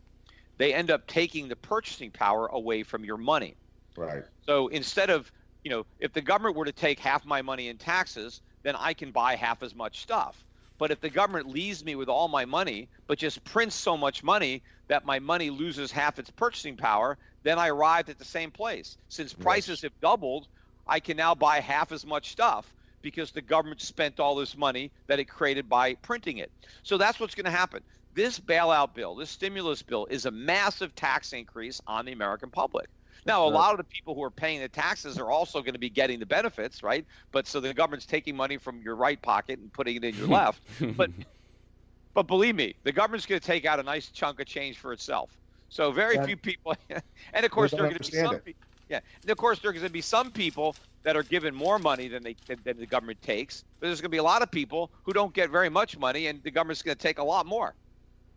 Speaker 5: they end up taking the purchasing power away from your money.
Speaker 4: Right.
Speaker 5: So instead of, you know, if the government were to take half my money in taxes, then I can buy half as much stuff. But if the government leaves me with all my money, but just prints so much money that my money loses half its purchasing power, then I arrived at the same place. Since prices have doubled, I can now buy half as much stuff because the government spent all this money that it created by printing it. So that's what's going to happen. This bailout bill, this stimulus bill, is a massive tax increase on the American public. Now, a lot of the people who are paying the taxes are also going to be getting the benefits, right? But so the government's taking money from your right pocket and putting it in your left. But but believe me, the government's going to take out a nice chunk of change for itself. So very few people, and of course there are going to be some,
Speaker 4: it.
Speaker 5: pe- yeah, and of course there are going to be some people that are given more money than they than, than the government takes. But there's going to be a lot of people who don't get very much money, and the government's going to take a lot more.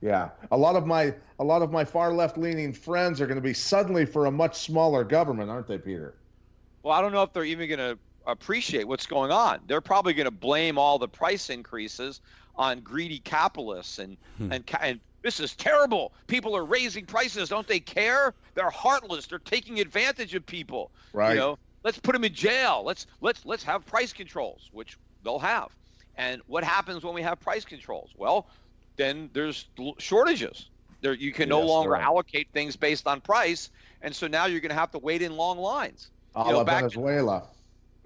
Speaker 4: Yeah, a lot of my a lot of my far left leaning friends are going to be suddenly for a much smaller government, aren't they, Peter?
Speaker 5: Well, I don't know if they're even going to appreciate what's going on. They're probably going to blame all the price increases on greedy capitalists and hmm. and ca- and this is terrible. People are raising prices. Don't they care? They're heartless. They're taking advantage of people.
Speaker 4: Right.
Speaker 5: You know, let's put them in jail. Let's let's let's have price controls, which they'll have. And what happens when we have price controls? Well, then there's shortages. There you can no longer
Speaker 4: right.
Speaker 5: allocate things based on price, and so now you're going to have to wait in long lines.
Speaker 4: A
Speaker 5: You know,
Speaker 4: la
Speaker 5: back-
Speaker 4: Venezuela.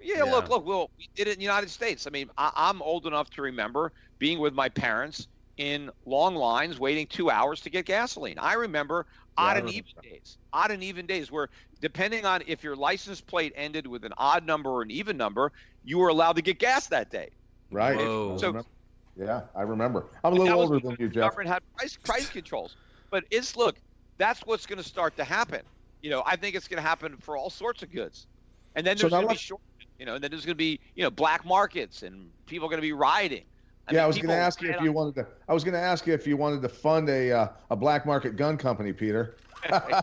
Speaker 5: Yeah,
Speaker 6: Yeah.
Speaker 5: look, look. Well, we did it in the United States. I mean, I, I'm old enough to remember being with my parents in long lines, waiting two hours to get gasoline. I remember
Speaker 4: Yeah, I
Speaker 5: odd and even days, odd and even days, where depending on if your license plate ended with an odd number or an even number, you were allowed to get gas that day.
Speaker 4: Right.
Speaker 6: Whoa.
Speaker 5: So-
Speaker 4: remember. yeah, I remember. I'm a little older than you, Jeff.
Speaker 5: Government had price price controls, but it's look, that's what's going to start to happen. You know, I think it's going to happen for all sorts of goods, and then there's
Speaker 4: now
Speaker 5: going to be short. You know, and then there's going to be you know black markets and people are going to be rioting.
Speaker 4: Yeah,
Speaker 5: mean,
Speaker 4: I was going to ask you
Speaker 5: riot
Speaker 4: if you wanted to. I was going to ask you if you wanted to fund a uh, a black market gun company, Peter.
Speaker 5: I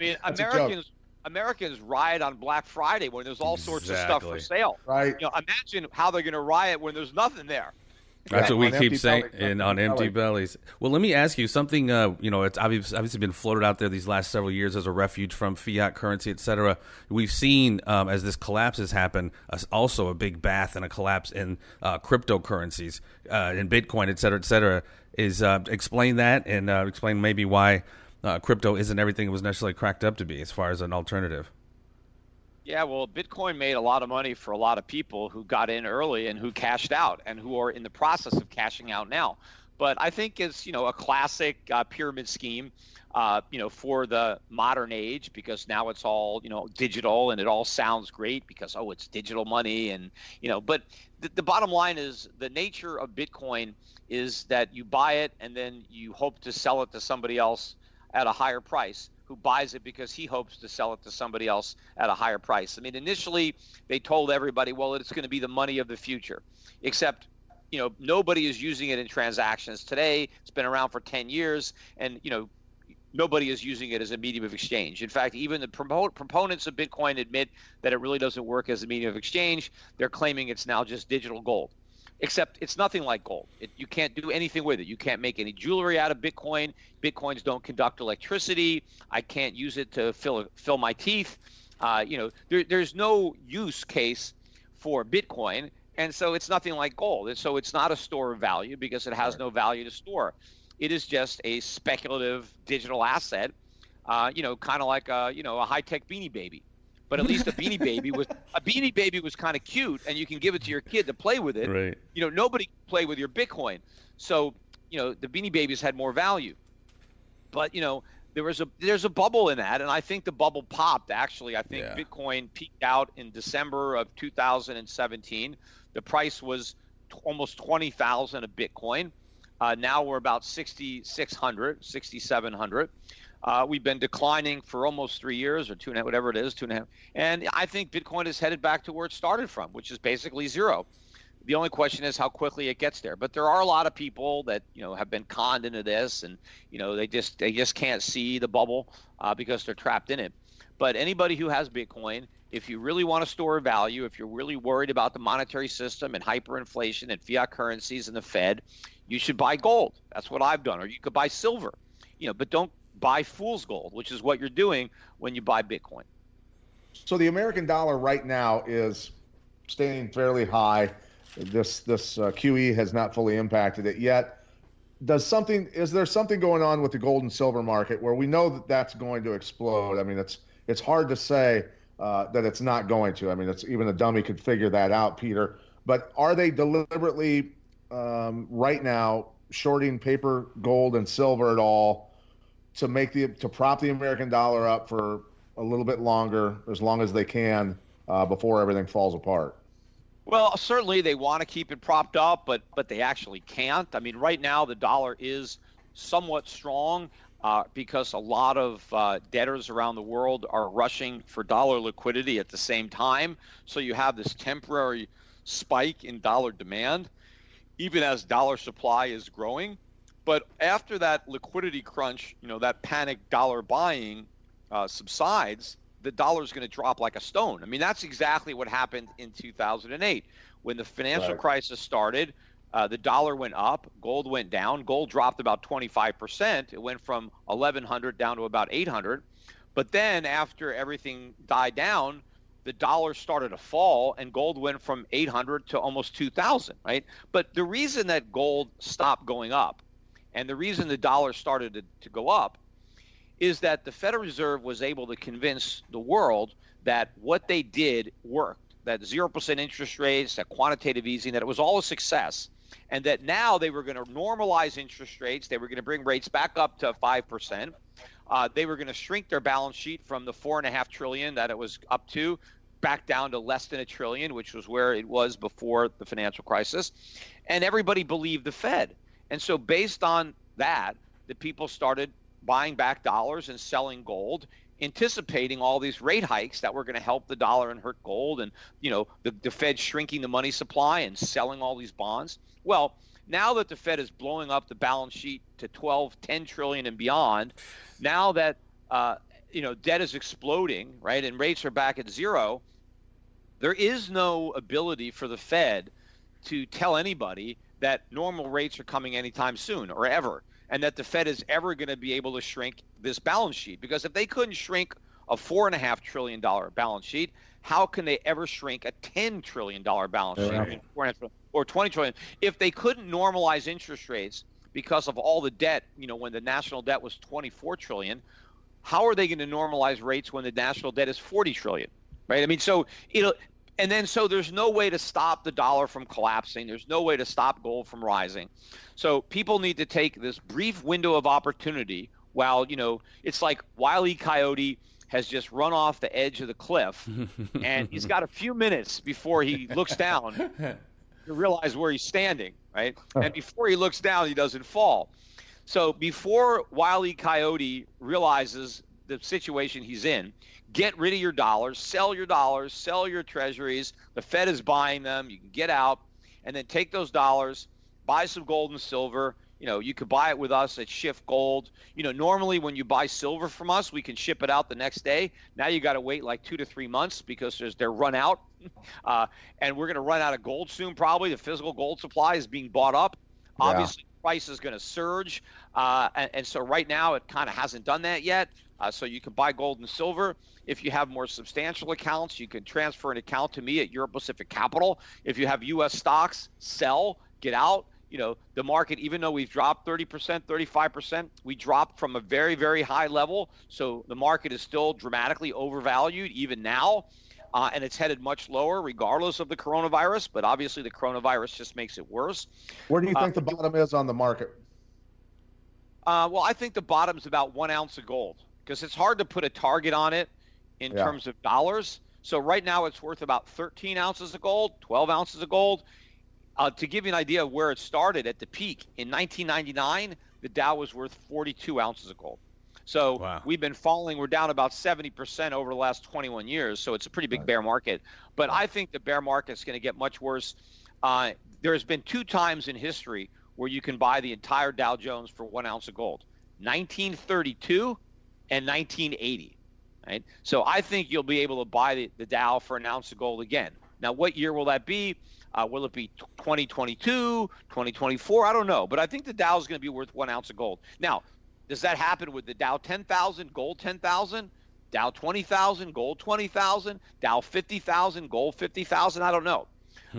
Speaker 5: mean,
Speaker 4: That's.
Speaker 5: Americans Americans riot on Black Friday when there's all sorts of stuff for sale.
Speaker 4: Right.
Speaker 5: You know, imagine how they're going to riot when there's nothing there.
Speaker 6: That's
Speaker 4: Yeah,
Speaker 6: what we keep saying,
Speaker 4: bellies,
Speaker 6: and
Speaker 4: on empty bellies.
Speaker 6: bellies. Well, let me ask you something. Uh, you know, it's obviously, obviously been floated out there these last several years as a refuge from fiat currency, et cetera. We've seen um, as this collapse has happened, uh, also a big bath and a collapse in uh, cryptocurrencies, uh, in Bitcoin, et cetera, et cetera. Is uh, explain that and uh, explain maybe why uh, crypto isn't everything it was necessarily cracked up to be as far as an alternative.
Speaker 5: Yeah, well, Bitcoin made a lot of money for a lot of people who got in early and who cashed out and who are in the process of cashing out now. But I think it's you know a classic uh, pyramid scheme, uh, you know, for the modern age because now it's all you know digital and it all sounds great because oh it's digital money and you know. But the, the bottom line is the nature of Bitcoin is that you buy it and then you hope to sell it to somebody else at a higher price who buys it because he hopes to sell it to somebody else at a higher price. I mean, initially they told everybody, well, it's going to be the money of the future, except you know nobody is using it in transactions today. It's been around for 10 years, and you know nobody is using it as a medium of exchange. In fact, even the propo- proponents of Bitcoin admit that it really doesn't work as a medium of exchange. They're claiming it's now just digital gold except it's nothing like gold. It, you can't do anything with it. You can't make any jewelry out of Bitcoin. Bitcoins don't conduct electricity. I can't use it to fill fill my teeth. Uh, you know, there, there's no use case for Bitcoin, and so it's nothing like gold. And so it's not a store of value because it has no value to store. It is just a speculative digital asset. Uh, you know, kind of like a you know a high tech beanie baby. But at least a beanie baby was a beanie baby was kind of cute, and you can give it to your kid to play with it.
Speaker 6: Right.
Speaker 5: you know nobody play with your bitcoin. So you know the beanie babies had more value. But you know there was a there's a bubble in that and i think the bubble popped actually. I think
Speaker 6: Yeah.
Speaker 5: bitcoin peaked out in december of 2017 the price was t- almost 20000 a bitcoin. Uh, now we're about 6600 6700 uh, we've been declining for almost three years or two and a half, whatever it is, two and a half. And I think Bitcoin is headed back to where it started from, which is basically zero. The only question is how quickly it gets there. But there are a lot of people that you know have been conned into this, and you know they just they just can't see the bubble uh, because they're trapped in it. But anybody who has Bitcoin, if you really want to store value, if you're really worried about the monetary system and hyperinflation and fiat currencies and the Fed, you should buy gold. That's what I've done. Or you could buy silver. You know, but don't buy fool's gold, which is what you're doing when you buy Bitcoin.
Speaker 4: So the American dollar right now is staying fairly high. This this uh, QE has not fully impacted it yet. Does something is there something going on with the gold and silver market where we know that that's going to explode? I mean, it's it's hard to say uh, that it's not going to. I mean, it's even a dummy could figure that out, Peter. But are they deliberately um, right now shorting paper gold and silver at all to make the to prop the American dollar up for a little bit longer, as long as they can, uh, before everything falls apart?
Speaker 5: Well, certainly they want to keep it propped up, but but they actually can't. I mean, right now the dollar is somewhat strong uh, because a lot of uh, debtors around the world are rushing for dollar liquidity at the same time. So you have this temporary spike in dollar demand, even as dollar supply is growing. But after that liquidity crunch, you know, that panic dollar buying uh, subsides, the dollar is going to drop like a stone. I mean, that's exactly what happened in 2008 when the financial
Speaker 4: Right.
Speaker 5: crisis started. Uh, the dollar went up, gold went down. Gold dropped about 25%. It went from 1100 down to about 800. But then after everything died down, the dollar started to fall and gold went from 800 to almost 2000, right? But the reason that gold stopped going up and the reason the dollar started to, to go up is that the Federal Reserve was able to convince the world that what they did worked, that 0% interest rates, that quantitative easing, that it was all a success, and that now they were going to normalize interest rates. They were going to bring rates back up to 5%. Uh, they were going to shrink their balance sheet from the four and a half trillion that it was up to back down to less than a trillion, which was where it was before the financial crisis. And everybody believed the Fed. And so, based on that, the people started buying back dollars and selling gold, anticipating all these rate hikes that were going to help the dollar and hurt gold, and you know the, the Fed shrinking the money supply and selling all these bonds. Well, now that the Fed is blowing up the balance sheet to 12, 10 trillion and beyond, now that uh, you know debt is exploding, right, and rates are back at zero, there is no ability for the Fed to tell anybody that normal rates are coming anytime soon or ever, and that the Fed is ever going to be able to shrink this balance sheet. Because if they couldn't shrink a four and a half trillion dollar balance sheet, how can they ever shrink a ten trillion dollar balance sheet a half- or twenty trillion? If they couldn't normalize interest rates because of all the debt, you know, when the national debt was twenty four trillion, how are they going to normalize rates when the national debt is 40 trillion right i mean so it'll and then so there's no way to stop the dollar from collapsing. There's no way to stop gold from rising. So people need to take this brief window of opportunity while you know it's like Wiley e. Coyote has just run off the edge of the cliff and he's got a few minutes before he looks down to realize where he's standing right? And before he looks down he doesn't fall. So before Wile E. Coyote realizes the situation he's in, get rid of your dollars, sell your dollars, sell your treasuries. The Fed is buying them. You can get out and then take those dollars, buy some gold and silver. You know, you could buy it with us at Schiff Gold. You know, normally when you buy silver from us, we can ship it out the next day. Now you got to wait like two to three months because there's they're run out, uh, and we're going to run out of gold soon. Probably the physical gold supply is being bought up.
Speaker 4: Yeah.
Speaker 5: Obviously, price is going to surge, uh, and, and so right now it kind of hasn't done that yet. Uh, so you can buy gold and silver. If you have more substantial accounts, you can transfer an account to me at Euro Pacific Capital. If you have U.S. stocks, sell, get out. You know, the market, even though we've dropped 30%, 35%, we dropped from a very, very high level. So the market is still dramatically overvalued even now. Uh, and it's headed much lower regardless of the coronavirus. But obviously, the coronavirus just makes it worse.
Speaker 4: Where do you
Speaker 5: Uh,
Speaker 4: think the bottom is on the market?
Speaker 5: Uh, well, I think the bottom's about one ounce of gold because it's hard to put a target on it in
Speaker 4: Yeah.
Speaker 5: terms of dollars. So right now it's worth about 13 ounces of gold, 12 ounces of gold. Uh, to give you an idea of where it started at the peak in 1999, the Dow was worth 42 ounces of gold. So
Speaker 6: Wow.
Speaker 5: we've been falling. We're down about 70% over the last 21 years. So it's a pretty big bear market. But I think the bear market is going to get much worse. Uh, there's been two times in history where you can buy the entire Dow Jones for one ounce of gold 1932 and 1980. Right? So I think you'll be able to buy the, the Dow for an ounce of gold again. Now, what year will that be? Uh, will it be 2022, 2024? I don't know. But I think the Dow is going to be worth one ounce of gold. Now, does that happen with the Dow 10,000, gold 10,000, Dow 20,000, gold 20,000, Dow 50,000, gold 50,000? I don't know.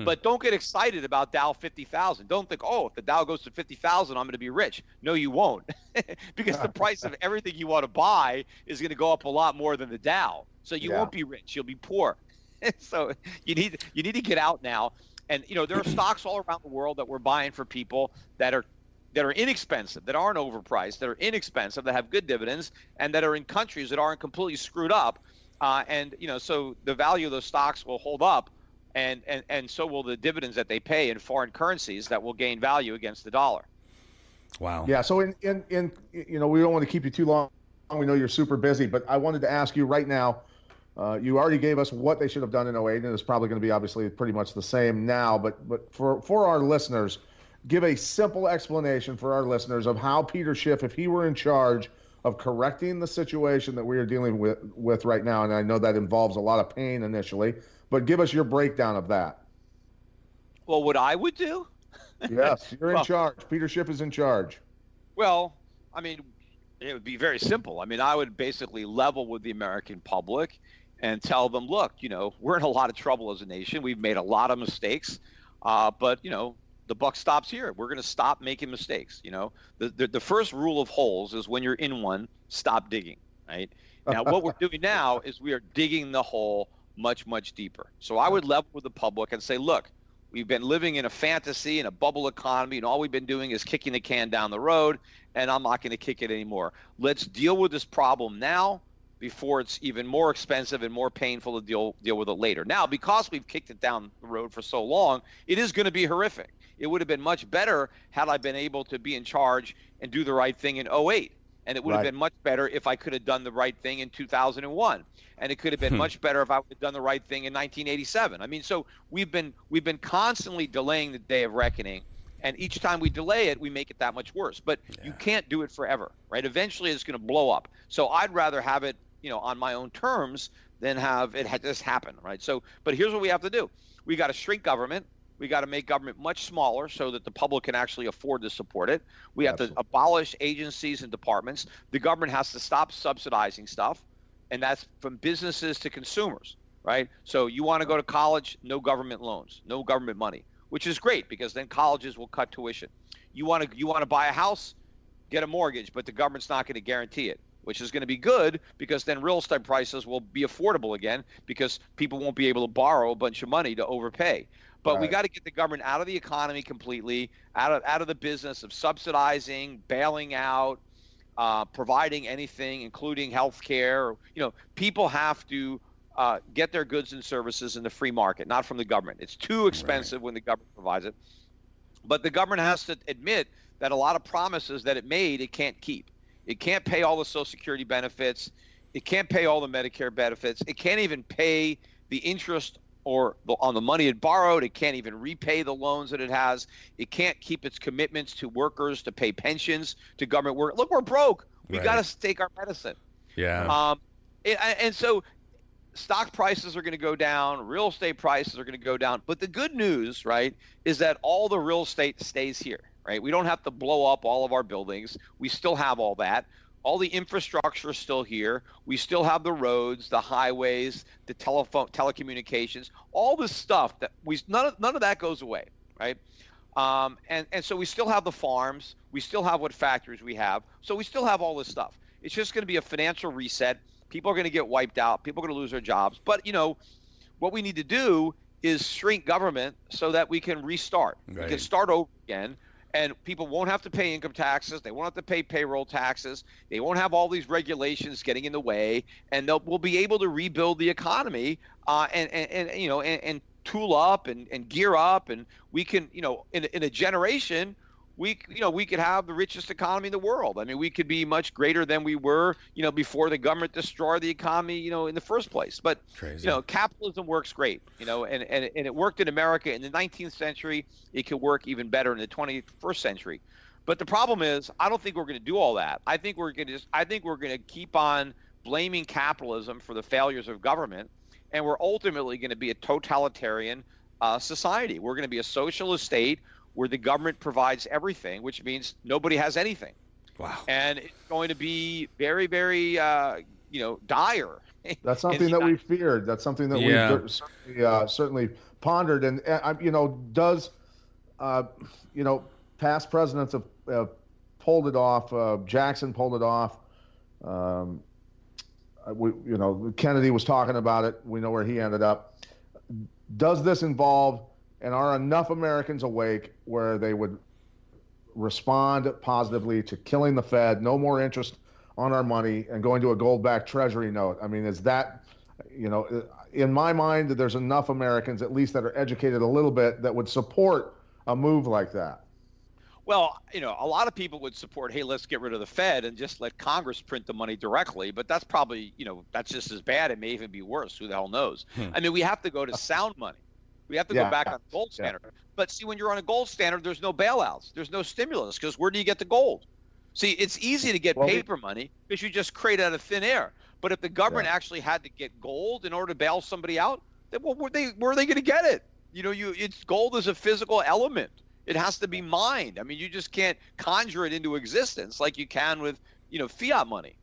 Speaker 5: But don't get excited about Dow 50,000. Don't think, oh, if the Dow goes to 50,000, I'm going to be rich. No, you won't. because the price of everything you want to buy is going to go up a lot more than the Dow. So you
Speaker 4: Yeah.
Speaker 5: won't be rich. You'll be poor. so you need you need to get out now. And you know there are stocks all around the world that we're buying for people that are that are inexpensive, that aren't overpriced, that are inexpensive, that have good dividends, and that are in countries that aren't completely screwed up. Uh, and you know, so the value of those stocks will hold up, and, and and so will the dividends that they pay in foreign currencies that will gain value against the dollar.
Speaker 6: Wow.
Speaker 4: Yeah. So in in in you know we don't want to keep you too long. We know you're super busy, but I wanted to ask you right now. Uh, you already gave us what they should have done in 08, and it's probably going to be obviously pretty much the same now. But but for for our listeners, give a simple explanation for our listeners of how Peter Schiff, if he were in charge of correcting the situation that we are dealing with with right now, and I know that involves a lot of pain initially, but give us your breakdown of that.
Speaker 5: Well, what I would do?
Speaker 4: Yes, you're in
Speaker 5: Well-
Speaker 4: charge. Peter Schiff is in charge.
Speaker 5: Well, I mean, it would be very simple. I mean, I would basically level with the American public and tell them, look, you know, we're in a lot of trouble as a nation. We've made a lot of mistakes, uh, but you know, the buck stops here. We're going to stop making mistakes. You know, the, the the first rule of holes is when you're in one, stop digging. Right now, what we're doing now is we are digging the hole much much deeper. So I would level with the public and say, look, We've been living in a fantasy and a bubble economy, and all we've been doing is kicking the can down the road, and I'm not going to kick it anymore. Let's deal with this problem now before it's even more expensive and more painful to deal deal with it later. Now, because we've kicked it down the road for so long, it is going to be horrific. It would have been much better had I been able to be in charge and do the right thing in 08. And it would have been much better if I could have done the right thing in 2001. And it could have been hmm. much better if I would have done the right thing in 1987. I mean, so we've been we've been constantly delaying the day of reckoning, and each time we delay it, we make it that much worse. But you can't do it forever, right? Eventually, it's going to blow up. So I'd rather have it, you know, on my own terms than have it just happen, right? So, but here's what we have to do: we got to shrink government. We got to make government much smaller so that the public can actually afford to support it. We have to abolish agencies and departments. The government has to stop subsidizing stuff, and that's from businesses to consumers, right? So you want to go to college, no government loans, no government money, which is great because then colleges will cut tuition. You want to you want to buy a house, get a mortgage, but the government's not going to guarantee it, which is going to be good because then real estate prices will be affordable again because people won't be able to borrow a bunch of money to overpay. But we got to get the government out of the economy completely, out of out of the business of subsidizing, bailing out, uh, providing anything, including health care. You know, people have to uh, get their goods and services in the free market, not from the government. It's too expensive when the government provides it. But the government has to admit that a lot of promises that it made, it can't keep. It can't pay all the Social Security benefits. It can't pay all the Medicare benefits. It can't even pay the interest or the, on the money it borrowed. It can't even repay the loans that it has. It can't keep its commitments to workers to pay pensions to government work. Look, we're broke. We
Speaker 6: Right.
Speaker 5: got to take our medicine.
Speaker 6: Yeah.
Speaker 5: Um, and, and so stock prices are going to go down, real estate prices are going to go down. But the good news, right, is that all the real estate stays here, right? We don't have to blow up all of our buildings. We still have all that. All the infrastructure is still here. We still have the roads, the highways, the telephone, telecommunications, all this stuff that we none of, none of that goes away, right? Um, and, and so we still have the farms. We still have what factories we have. So we still have all this stuff. It's just going to be a financial reset. People are going to get wiped out. People are going to lose their jobs. But, you know, what we need to do is shrink government so that we can restart. We can start over again. And people won't have to pay income taxes. They won't have to pay payroll taxes. They won't have all these regulations getting in the way. And they'll, we'll be able to rebuild the economy uh, and, and, and, you know, and, and tool up and, and gear up. And we can, you know, in, in a generation, we, you know, we could have the richest economy in the world. I mean, we could be much greater than we were, you know, before the government destroyed the economy, you know, in the first place. But,
Speaker 6: Crazy.
Speaker 5: you know, capitalism works great, you know, and, and, and it worked in America in the 19th century. It could work even better in the 21st century. But the problem is, I don't think we're going to do all that. I think we're going to just, I think we're going to keep on blaming capitalism for the failures of government, and we're ultimately going to be a totalitarian uh, society. We're going to be a socialist state where the government provides everything, which means nobody has anything,
Speaker 6: wow.
Speaker 5: and it's going to be very, very, uh, you know, dire.
Speaker 4: That's something
Speaker 5: the
Speaker 4: that we feared. That's something that
Speaker 6: Yeah.
Speaker 4: we've certainly, uh, certainly pondered. And, uh, you know, does, uh, you know, past presidents have uh, pulled it off. Uh, Jackson pulled it off. Um, uh, we, you know, Kennedy was talking about it. We know where he ended up. Does this involve, and are enough Americans awake where they would respond positively to killing the Fed, no more interest on our money, and going to a gold-backed Treasury note. I mean, is that, you know, in my mind, there's enough Americans, at least that are educated a little bit, that would support a move like that.
Speaker 5: Well, you know, a lot of people would support, hey, let's get rid of the Fed and just let Congress print the money directly. But that's probably, you know, that's just as bad. It may even be worse. Who the hell knows? Hmm. I mean, we have to go to sound money. We have to yeah. go back on gold standard. Yeah. But see, when you're on a gold standard, there's no bailouts. There's no stimulus because where do you get the gold? See, it's easy to get well, paper money because you just create out of thin air. But if the government yeah. actually had to get gold in order to bail somebody out, then well, where, they, where are they going to get it? You know, you it's gold is a physical element. It has to be mined. I mean, you just can't conjure it into existence like you can with, you know, fiat money.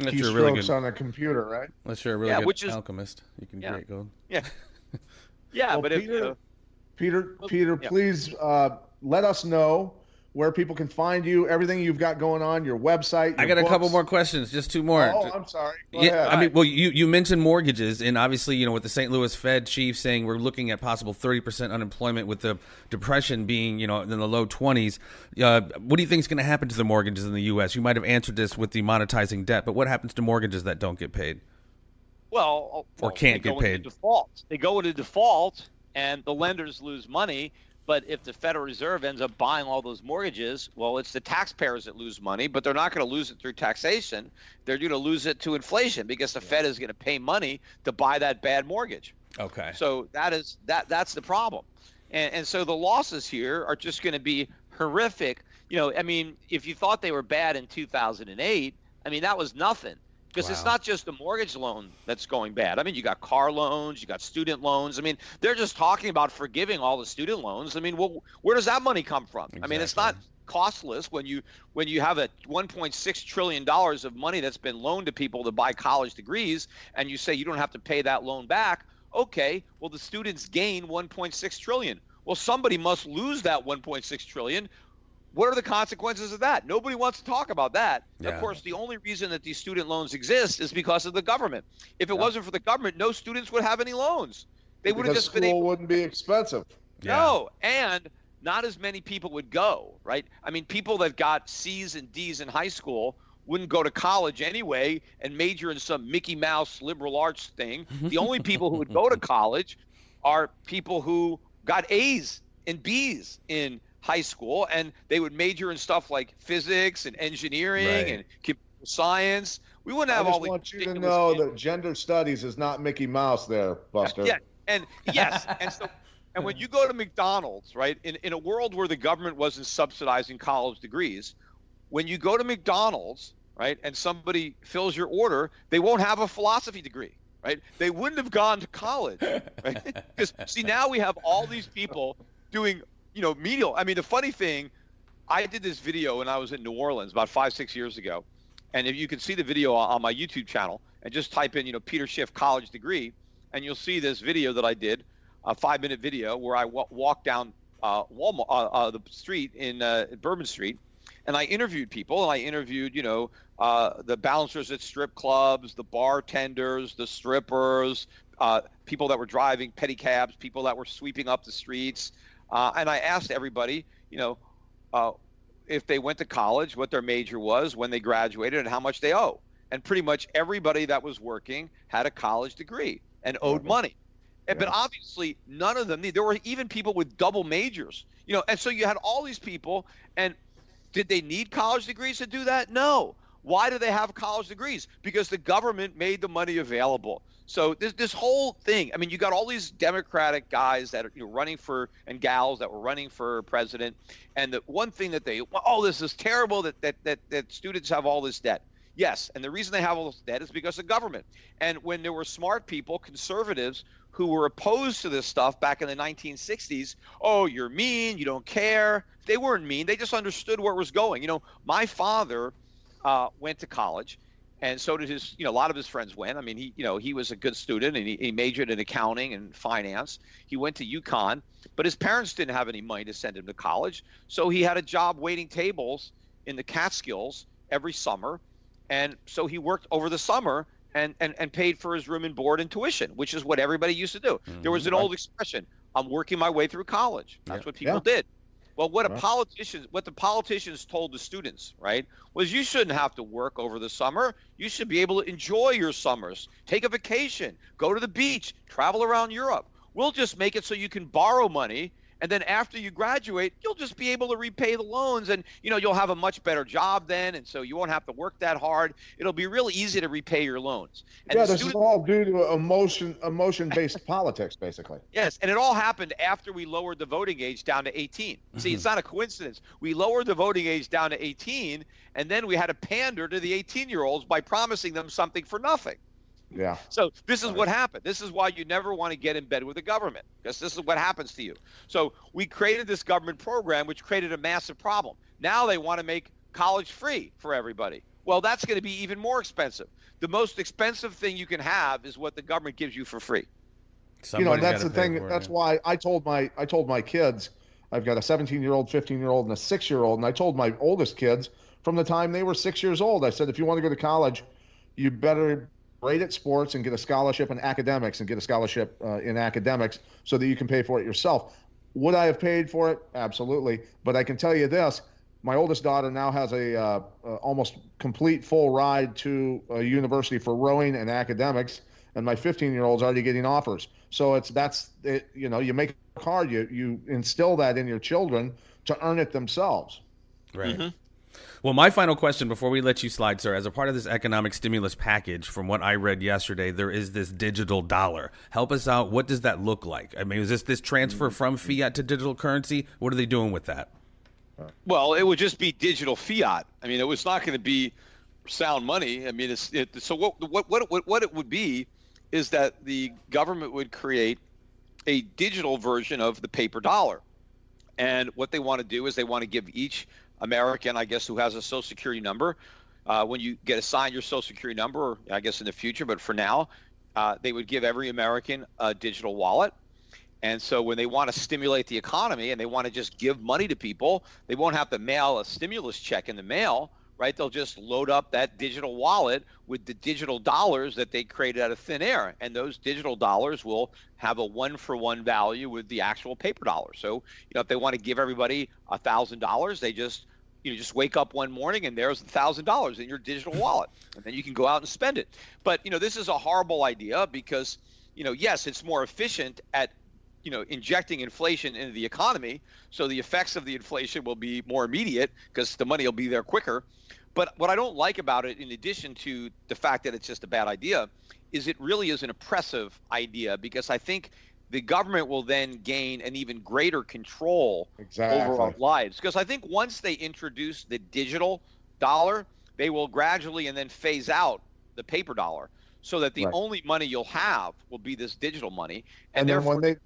Speaker 4: Unless you're really good on a computer, right?
Speaker 6: Unless you're a really yeah, good which is, alchemist, you can
Speaker 5: yeah.
Speaker 6: create gold.
Speaker 5: Yeah. yeah, well, but
Speaker 4: Peter,
Speaker 5: if, uh,
Speaker 4: Peter, Peter, yeah. please uh, let us know where people can find you, everything you've got going on, your website. Your
Speaker 6: I got
Speaker 4: books.
Speaker 6: a couple more questions, just two more.
Speaker 4: Oh, I'm sorry. Go
Speaker 6: yeah,
Speaker 4: ahead.
Speaker 6: I mean, well, you, you mentioned mortgages, and obviously, you know, with the St. Louis Fed chief saying we're looking at possible 30% unemployment with the depression being, you know, in the low 20s. Uh, what do you think is going to happen to the mortgages in the U.S.? You might have answered this with the monetizing debt, but what happens to mortgages that don't get paid?
Speaker 5: Well, uh,
Speaker 6: or well, can't get paid.
Speaker 5: default. They go into default, and the lenders lose money but if the Federal Reserve ends up buying all those mortgages, well, it's the taxpayers that lose money, but they're not going to lose it through taxation. They're going to lose it to inflation because the Fed is going to pay money to buy that bad mortgage.
Speaker 6: Okay.
Speaker 5: So that is that that's the problem. And and so the losses here are just going to be horrific. You know, I mean, if you thought they were bad in 2008, I mean, that was nothing because wow. it's not just the mortgage loan that's going bad. I mean, you got car loans, you got student loans. I mean, they're just talking about forgiving all the student loans. I mean, well, where does that money come from? Exactly. I mean, it's not costless when you when you have a 1.6 trillion dollars of money that's been loaned to people to buy college degrees and you say you don't have to pay that loan back okay well the students gain 1.6 trillion well somebody must lose that 1.6 trillion what are the consequences of that? Nobody wants to talk about that. Yeah. Of course, the only reason that these student loans exist is because of the government. If it yeah. wasn't for the government, no students would have any loans. They would have just
Speaker 4: school
Speaker 5: been able.
Speaker 4: wouldn't be expensive.
Speaker 5: No, and not as many people would go. Right? I mean, people that got C's and D's in high school wouldn't go to college anyway and major in some Mickey Mouse liberal arts thing. The only people who would go to college are people who got A's and B's in high school, and they would major in stuff like physics and engineering right. and computer science. We wouldn't have
Speaker 4: I
Speaker 5: all
Speaker 4: these. I want you to know that gender studies is not Mickey Mouse, there, Buster.
Speaker 5: Yeah, and yes, and so. And when you go to McDonald's, right, in, in a world where the government wasn't subsidizing college degrees, when you go to McDonald's, right, and somebody fills your order, they won't have a philosophy degree, right? They wouldn't have gone to college, right? Because see, now we have all these people doing you know, medial. I mean, the funny thing, I did this video when I was in New Orleans about five, six years ago. And if you can see the video on my YouTube channel and just type in, you know, Peter Schiff college degree, and you'll see this video that I did, a five minute video where I w- walked down uh, Walmart, uh, uh, the street in uh, Bourbon Street, and I interviewed people. And I interviewed, you know, uh, the bouncers at strip clubs, the bartenders, the strippers, uh, people that were driving pedicabs, people that were sweeping up the streets, uh, and I asked everybody, you know, uh, if they went to college, what their major was, when they graduated, and how much they owe. And pretty much everybody that was working had a college degree and owed money. Yeah. But obviously, none of them. There were even people with double majors, you know. And so you had all these people, and did they need college degrees to do that? No. Why do they have college degrees? Because the government made the money available. So this this whole thing, I mean, you got all these Democratic guys that are you know, running for and gals that were running for president, and the one thing that they, oh, this is terrible that that that, that students have all this debt. Yes, and the reason they have all this debt is because of government. And when there were smart people, conservatives, who were opposed to this stuff back in the 1960s, oh, you're mean, you don't care. They weren't mean. They just understood where it was going. You know, my father uh, went to college and so did his you know a lot of his friends went. I mean he you know he was a good student and he, he majored in accounting and finance. He went to UConn but his parents didn't have any money to send him to college. So he had a job waiting tables in the catskills every summer. And so he worked over the summer and, and, and paid for his room and board and tuition which is what everybody used to do. Mm-hmm. there was an old expression i'm working my way through college. That's yeah. what people yeah. did Well, what a politicians, what the politicians told the students, right, was you shouldn't have to work over the summer. You should be able to enjoy your summers, take a vacation, go to the beach, travel around Europe. We'll just make it so you can borrow money and then after you graduate you'll just be able to repay the loans and you know you'll have a much better job then and so you won't have to work that hard it'll be really easy to repay your loans and
Speaker 4: yeah, this
Speaker 5: student-
Speaker 4: is all due to emotion, emotion-based politics, basically.
Speaker 5: Yes, and it all happened after we lowered the voting age down to 18. See, it's mm-hmm. not a coincidence. We lowered the voting age down to 18, and then we had to pander to the 18 year olds by promising them something for nothing.
Speaker 4: Yeah.
Speaker 5: So this is what happened. This is why you never want to get in bed with the government because this is what happens to you. So we created this government program, which created a massive problem. Now they want to make college free for everybody. Well, that's going to be even more expensive. The most expensive thing you can have is what the government gives you for free.
Speaker 4: you know that's the thing
Speaker 6: for it,
Speaker 4: that's why i told my i told my kids i've got a 17 year old 15 year old and a 6 year old and i told my oldest kids from the time they were 6 years old i said if you want to go to college you better great at sports and get a scholarship in academics and get a scholarship uh, in academics so that you can pay for it yourself. Would i have paid for it? Absolutely. But i can tell you this my oldest daughter now has a uh, uh, almost complete full ride to a university for rowing and academics and my 15 year old's already getting offers. So it's that's it, you know you make it hard you you instill that in your children to earn it themselves.
Speaker 6: Right. Well, my final question before we let you slide, sir, as a part of this economic stimulus package, from what I read yesterday, there is this digital dollar. Help us out. What does that look like? I mean, is this this transfer mm-hmm. from fiat to digital currency? What are they doing with that?
Speaker 5: Well, it would just be digital fiat. I mean, it was not going to be sound money. I mean, it's it, so what, what what what what it would be is that the government would create a digital version of the paper dollar. And what they want to do is they want to give each American, I guess, who has a Social Security number, uh, when you get assigned your Social Security number, I guess in the future, but for now, uh, they would give every American a digital wallet. And so when they want to stimulate the economy and they want to just give money to people, they won't have to mail a stimulus check in the mail, right? They'll just load up that digital wallet with the digital dollars that they created out of thin air. And those digital dollars will have a one for one value with the actual paper dollar. So, you know, if they want to give everybody a thousand dollars, they just you know, just wake up one morning and there's a thousand dollars in your digital wallet, and then you can go out and spend it. But you know, this is a horrible idea because, you know, yes, it's more efficient at, you know, injecting inflation into the economy, so the effects of the inflation will be more immediate because the money will be there quicker. But what I don't like about it, in addition to the fact that it's just a bad idea, is it really is an oppressive idea because I think the government will then gain an even greater control
Speaker 4: Exactly.
Speaker 5: over our lives. Because I think once they introduce the digital dollar, they will gradually and then phase out the paper dollar so that the
Speaker 4: Right.
Speaker 5: only money you'll have will be this digital money. And,
Speaker 4: and then
Speaker 5: therefore,
Speaker 4: when they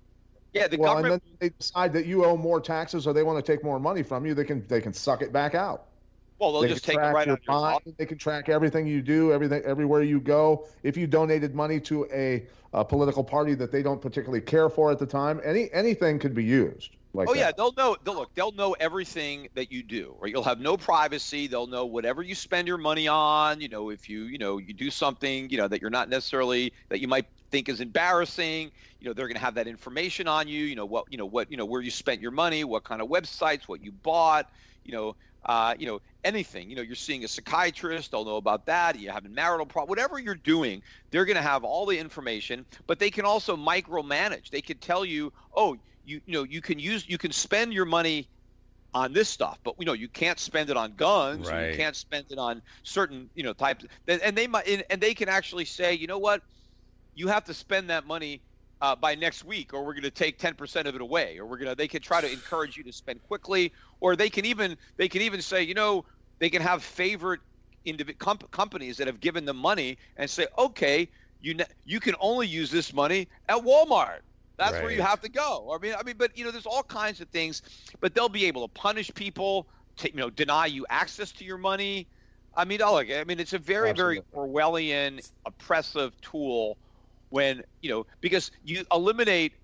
Speaker 5: yeah, the
Speaker 4: well, and then they decide that you owe more taxes or they want to take more money from you, they can they can suck it back out.
Speaker 5: well, they'll
Speaker 4: they
Speaker 5: just take it right out of your.
Speaker 4: They can track everything you do, everything everywhere you go. If you donated money to a, a political party that they don't particularly care for at the time, any anything could be used. Like
Speaker 5: Oh yeah, they'll know. They'll look. They'll know everything that you do. Right? You'll have no privacy. They'll know whatever you spend your money on. You know, if you you know you do something you know that you're not necessarily that you might think is embarrassing. You know, they're going to have that information on you. You know what you know what you know where you spent your money, what kind of websites, what you bought. You know, uh, you know anything. You know, you're seeing a psychiatrist. They'll know about that. You having marital problem. Whatever you're doing, they're going to have all the information. But they can also micromanage. They could tell you, oh, you you know you can use you can spend your money on this stuff, but you know you can't spend it on guns.
Speaker 6: Right.
Speaker 5: You can't spend it on certain you know types. And they might and they can actually say, you know what, you have to spend that money uh, by next week, or we're going to take 10% of it away, or we're going to. They can try to encourage you to spend quickly, or they can even they can even say, you know, they can have favorite indiv- comp- companies that have given them money and say, okay, you ne- you can only use this money at Walmart. That's where you have to go. I mean, I mean, but you know, there's all kinds of things, but they'll be able to punish people, to, you know, deny you access to your money. I mean, I mean, it's a very, very Orwellian, oppressive tool when you know because you eliminate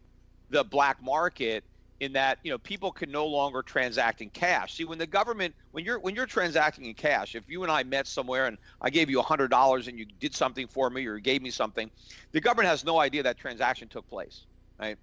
Speaker 5: the black market in that you know people can no longer transact in cash. See, when the government when you're when you're transacting in cash, if you and I met somewhere and I gave you a hundred dollars and you did something for me or you gave me something, the government has no idea that transaction took place, right?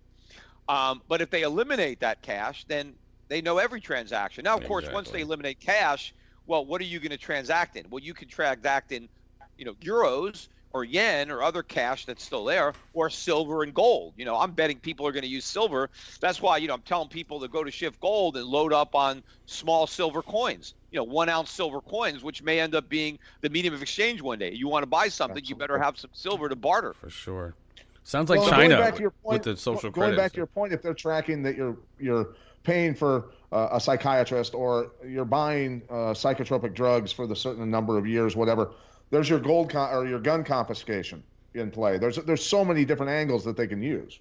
Speaker 5: Um, but if they eliminate that cash, then They know every transaction. Now, of course, once they eliminate cash, well, what are you going to transact in? Well, you can transact in, you know, euros or yen or other cash that's still there, or silver and gold. You know, I'm betting people are going to use silver. That's why, you know, I'm telling people to go to Schiff Gold and load up on small silver coins. You know, one ounce silver coins, which may end up being the medium of exchange one day. You want to buy something, you better have some silver to barter.
Speaker 6: For sure. Sounds like
Speaker 4: Well,
Speaker 6: China
Speaker 4: going back to your point,
Speaker 6: with the social
Speaker 4: going
Speaker 6: credit.
Speaker 4: back to your point, if they're tracking that you're you're paying for uh, a psychiatrist or you're buying uh, psychotropic drugs for the certain number of years, whatever, there's your gold con- or your gun confiscation in play. There's there's so many different angles that they can use.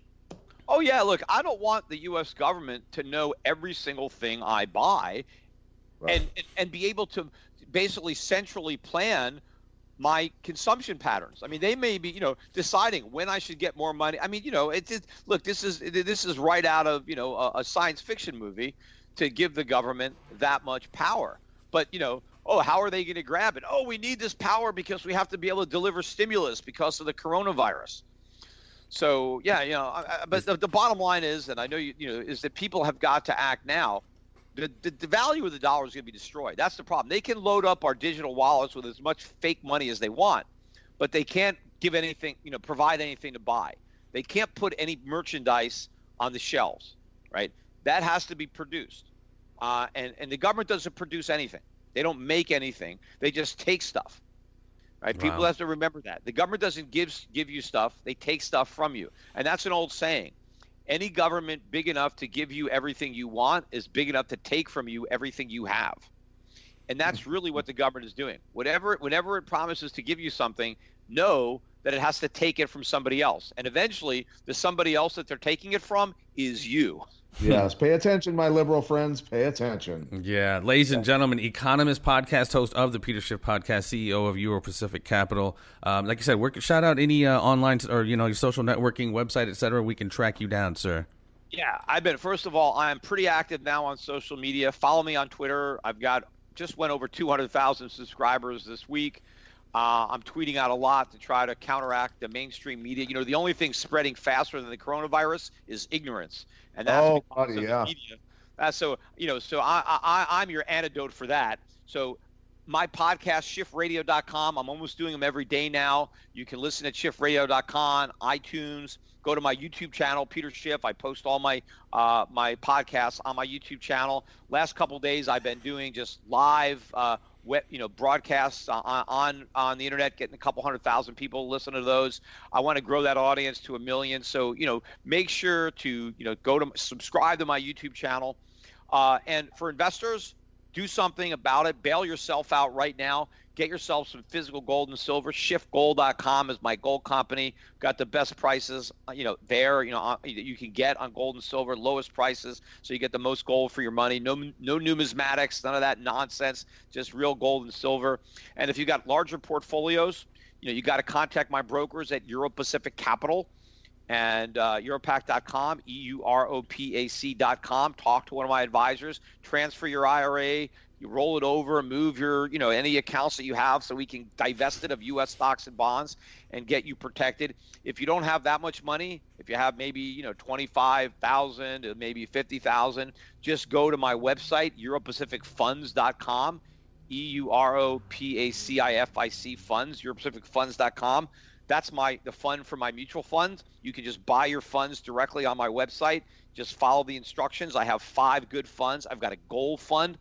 Speaker 5: Oh yeah, look, I don't want the U.S. government to know every single thing I buy,
Speaker 4: Right.
Speaker 5: and, and and be able to basically centrally plan my consumption patterns. I mean, they may be, you know, deciding when I should get more money. I mean, you know, it's it, look, this is this is right out of you know a, a science fiction movie to give the government that much power. But you know, oh, how are they going to grab it? Oh, we need this power because we have to be able to deliver stimulus because of the coronavirus. So yeah, you know, I- I- but the, the bottom line is, and I know you, you know, is that people have got to act now. The, the, the value of the dollar is going to be destroyed. That's the problem. They can load up our digital wallets with as much fake money as they want, but they can't give anything, you know, provide anything to buy. They can't put any merchandise on the shelves, right? That has to be produced, uh, and and the government doesn't produce anything. They don't make anything. They just take stuff right? People have to remember that the government doesn't give give you stuff; they take stuff from you, and that's an old saying. Any government big enough to give you everything you want is big enough to take from you everything you have, and that's hmm. really what the government is doing. Whatever, whenever it promises to give you something, know that it has to take it from somebody else, and eventually, the somebody else that they're taking it from is you.
Speaker 4: Yes, pay attention, my liberal friends. Pay attention.
Speaker 6: Yeah, ladies and gentlemen, economist, podcast host of the Peter Schiff podcast, CEO of Euro Pacific Capital. Um, like I said, work, shout out any uh, online t- or you know your social networking website, etc. We can track you down, sir.
Speaker 5: Yeah, I've been. First of all, I am pretty active now on social media. Follow me on Twitter. I've got just went over 200,000 subscribers this week. Uh, I'm tweeting out a lot to try to counteract the mainstream media. You know, the only thing spreading faster than the coronavirus is ignorance, and that's
Speaker 4: Oh, buddy,
Speaker 5: of the
Speaker 4: yeah.
Speaker 5: media. Uh, so you know, so I, I I'm your antidote for that. So my podcast, schiffradio.com. I'm almost doing them every day now. You can listen at schiffradio.com, iTunes. Go to my YouTube channel, Peter Schiff. I post all my uh, my podcasts on my YouTube channel. Last couple days, I've been doing just live, uh, web, you know, broadcasts on, on on the internet, getting a couple hundred thousand people listen to those. I want to grow that audience to a million. So you know, make sure to you know go to subscribe to my YouTube channel. Uh, and for investors, do something about it. Bail yourself out right now. Get yourself some physical gold and silver. SchiffGold.com is my gold company. Got the best prices, uh, you know, there. You know, uh, you can get on gold and silver, lowest prices, so you get the most gold for your money. No, no numismatics, none of that nonsense. Just real gold and silver. And if you got larger portfolios, you know, you got to contact my brokers at Euro Pacific Capital and uh, Europac.com, E U R O P A C.com. Talk to one of my advisors. Transfer your IRA. You roll it over, move your, you know, any accounts that you have, so we can divest it of U.S. stocks and bonds and get you protected. If you don't have that much money, if you have maybe, you know, twenty-five thousand, to maybe fifty thousand, just go to my website, EuroPacificFunds.com. E U R O P A C I F I C funds, EuroPacificFunds.com. That's my the fund for my mutual fund. You can just buy your funds directly on my website. Just follow the instructions. I have five good funds. I've got a gold fund,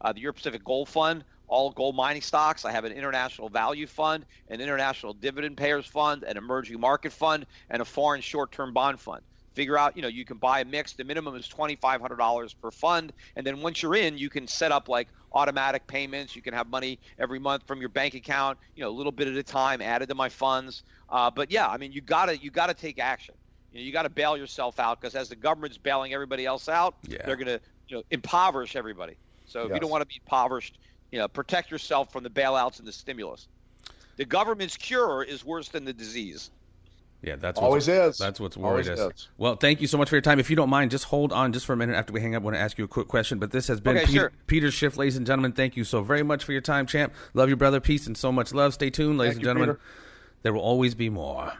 Speaker 5: uh, the Euro Pacific Gold Fund, all gold mining stocks. I have an international value fund, an international dividend payers fund, an emerging market fund, and a foreign short-term bond fund figure out you know you can buy a mix. The minimum is $2500 per fund. And then once you're in you can set up like automatic payments. You can have money every month from your bank account you know a little bit at a time added to my funds. Uh, but yeah i mean you gotta you gotta take action. You know you gotta bail yourself out because as the government's bailing everybody else out
Speaker 6: Yeah.
Speaker 5: they're gonna you know impoverish everybody. So if you don't want to be impoverished you know protect yourself from the bailouts and the stimulus. The government's cure is worse than the disease
Speaker 6: Yeah, that's
Speaker 4: Always
Speaker 6: what's,
Speaker 4: is.
Speaker 6: That's what's
Speaker 4: Always
Speaker 6: us.
Speaker 4: is.
Speaker 6: Well, thank you so much for your time. If you don't mind, just hold on just for a minute after we hang up. I want to ask you a quick question. But this has been
Speaker 5: Okay,
Speaker 6: Peter,
Speaker 5: sure.
Speaker 6: Peter Schiff, ladies and gentlemen. Thank you so very much for your time, champ. Love you, brother. Peace and so much love. Stay tuned, ladies
Speaker 4: Thank
Speaker 6: and
Speaker 4: you,
Speaker 6: gentlemen.
Speaker 4: Peter.
Speaker 6: There will always be more.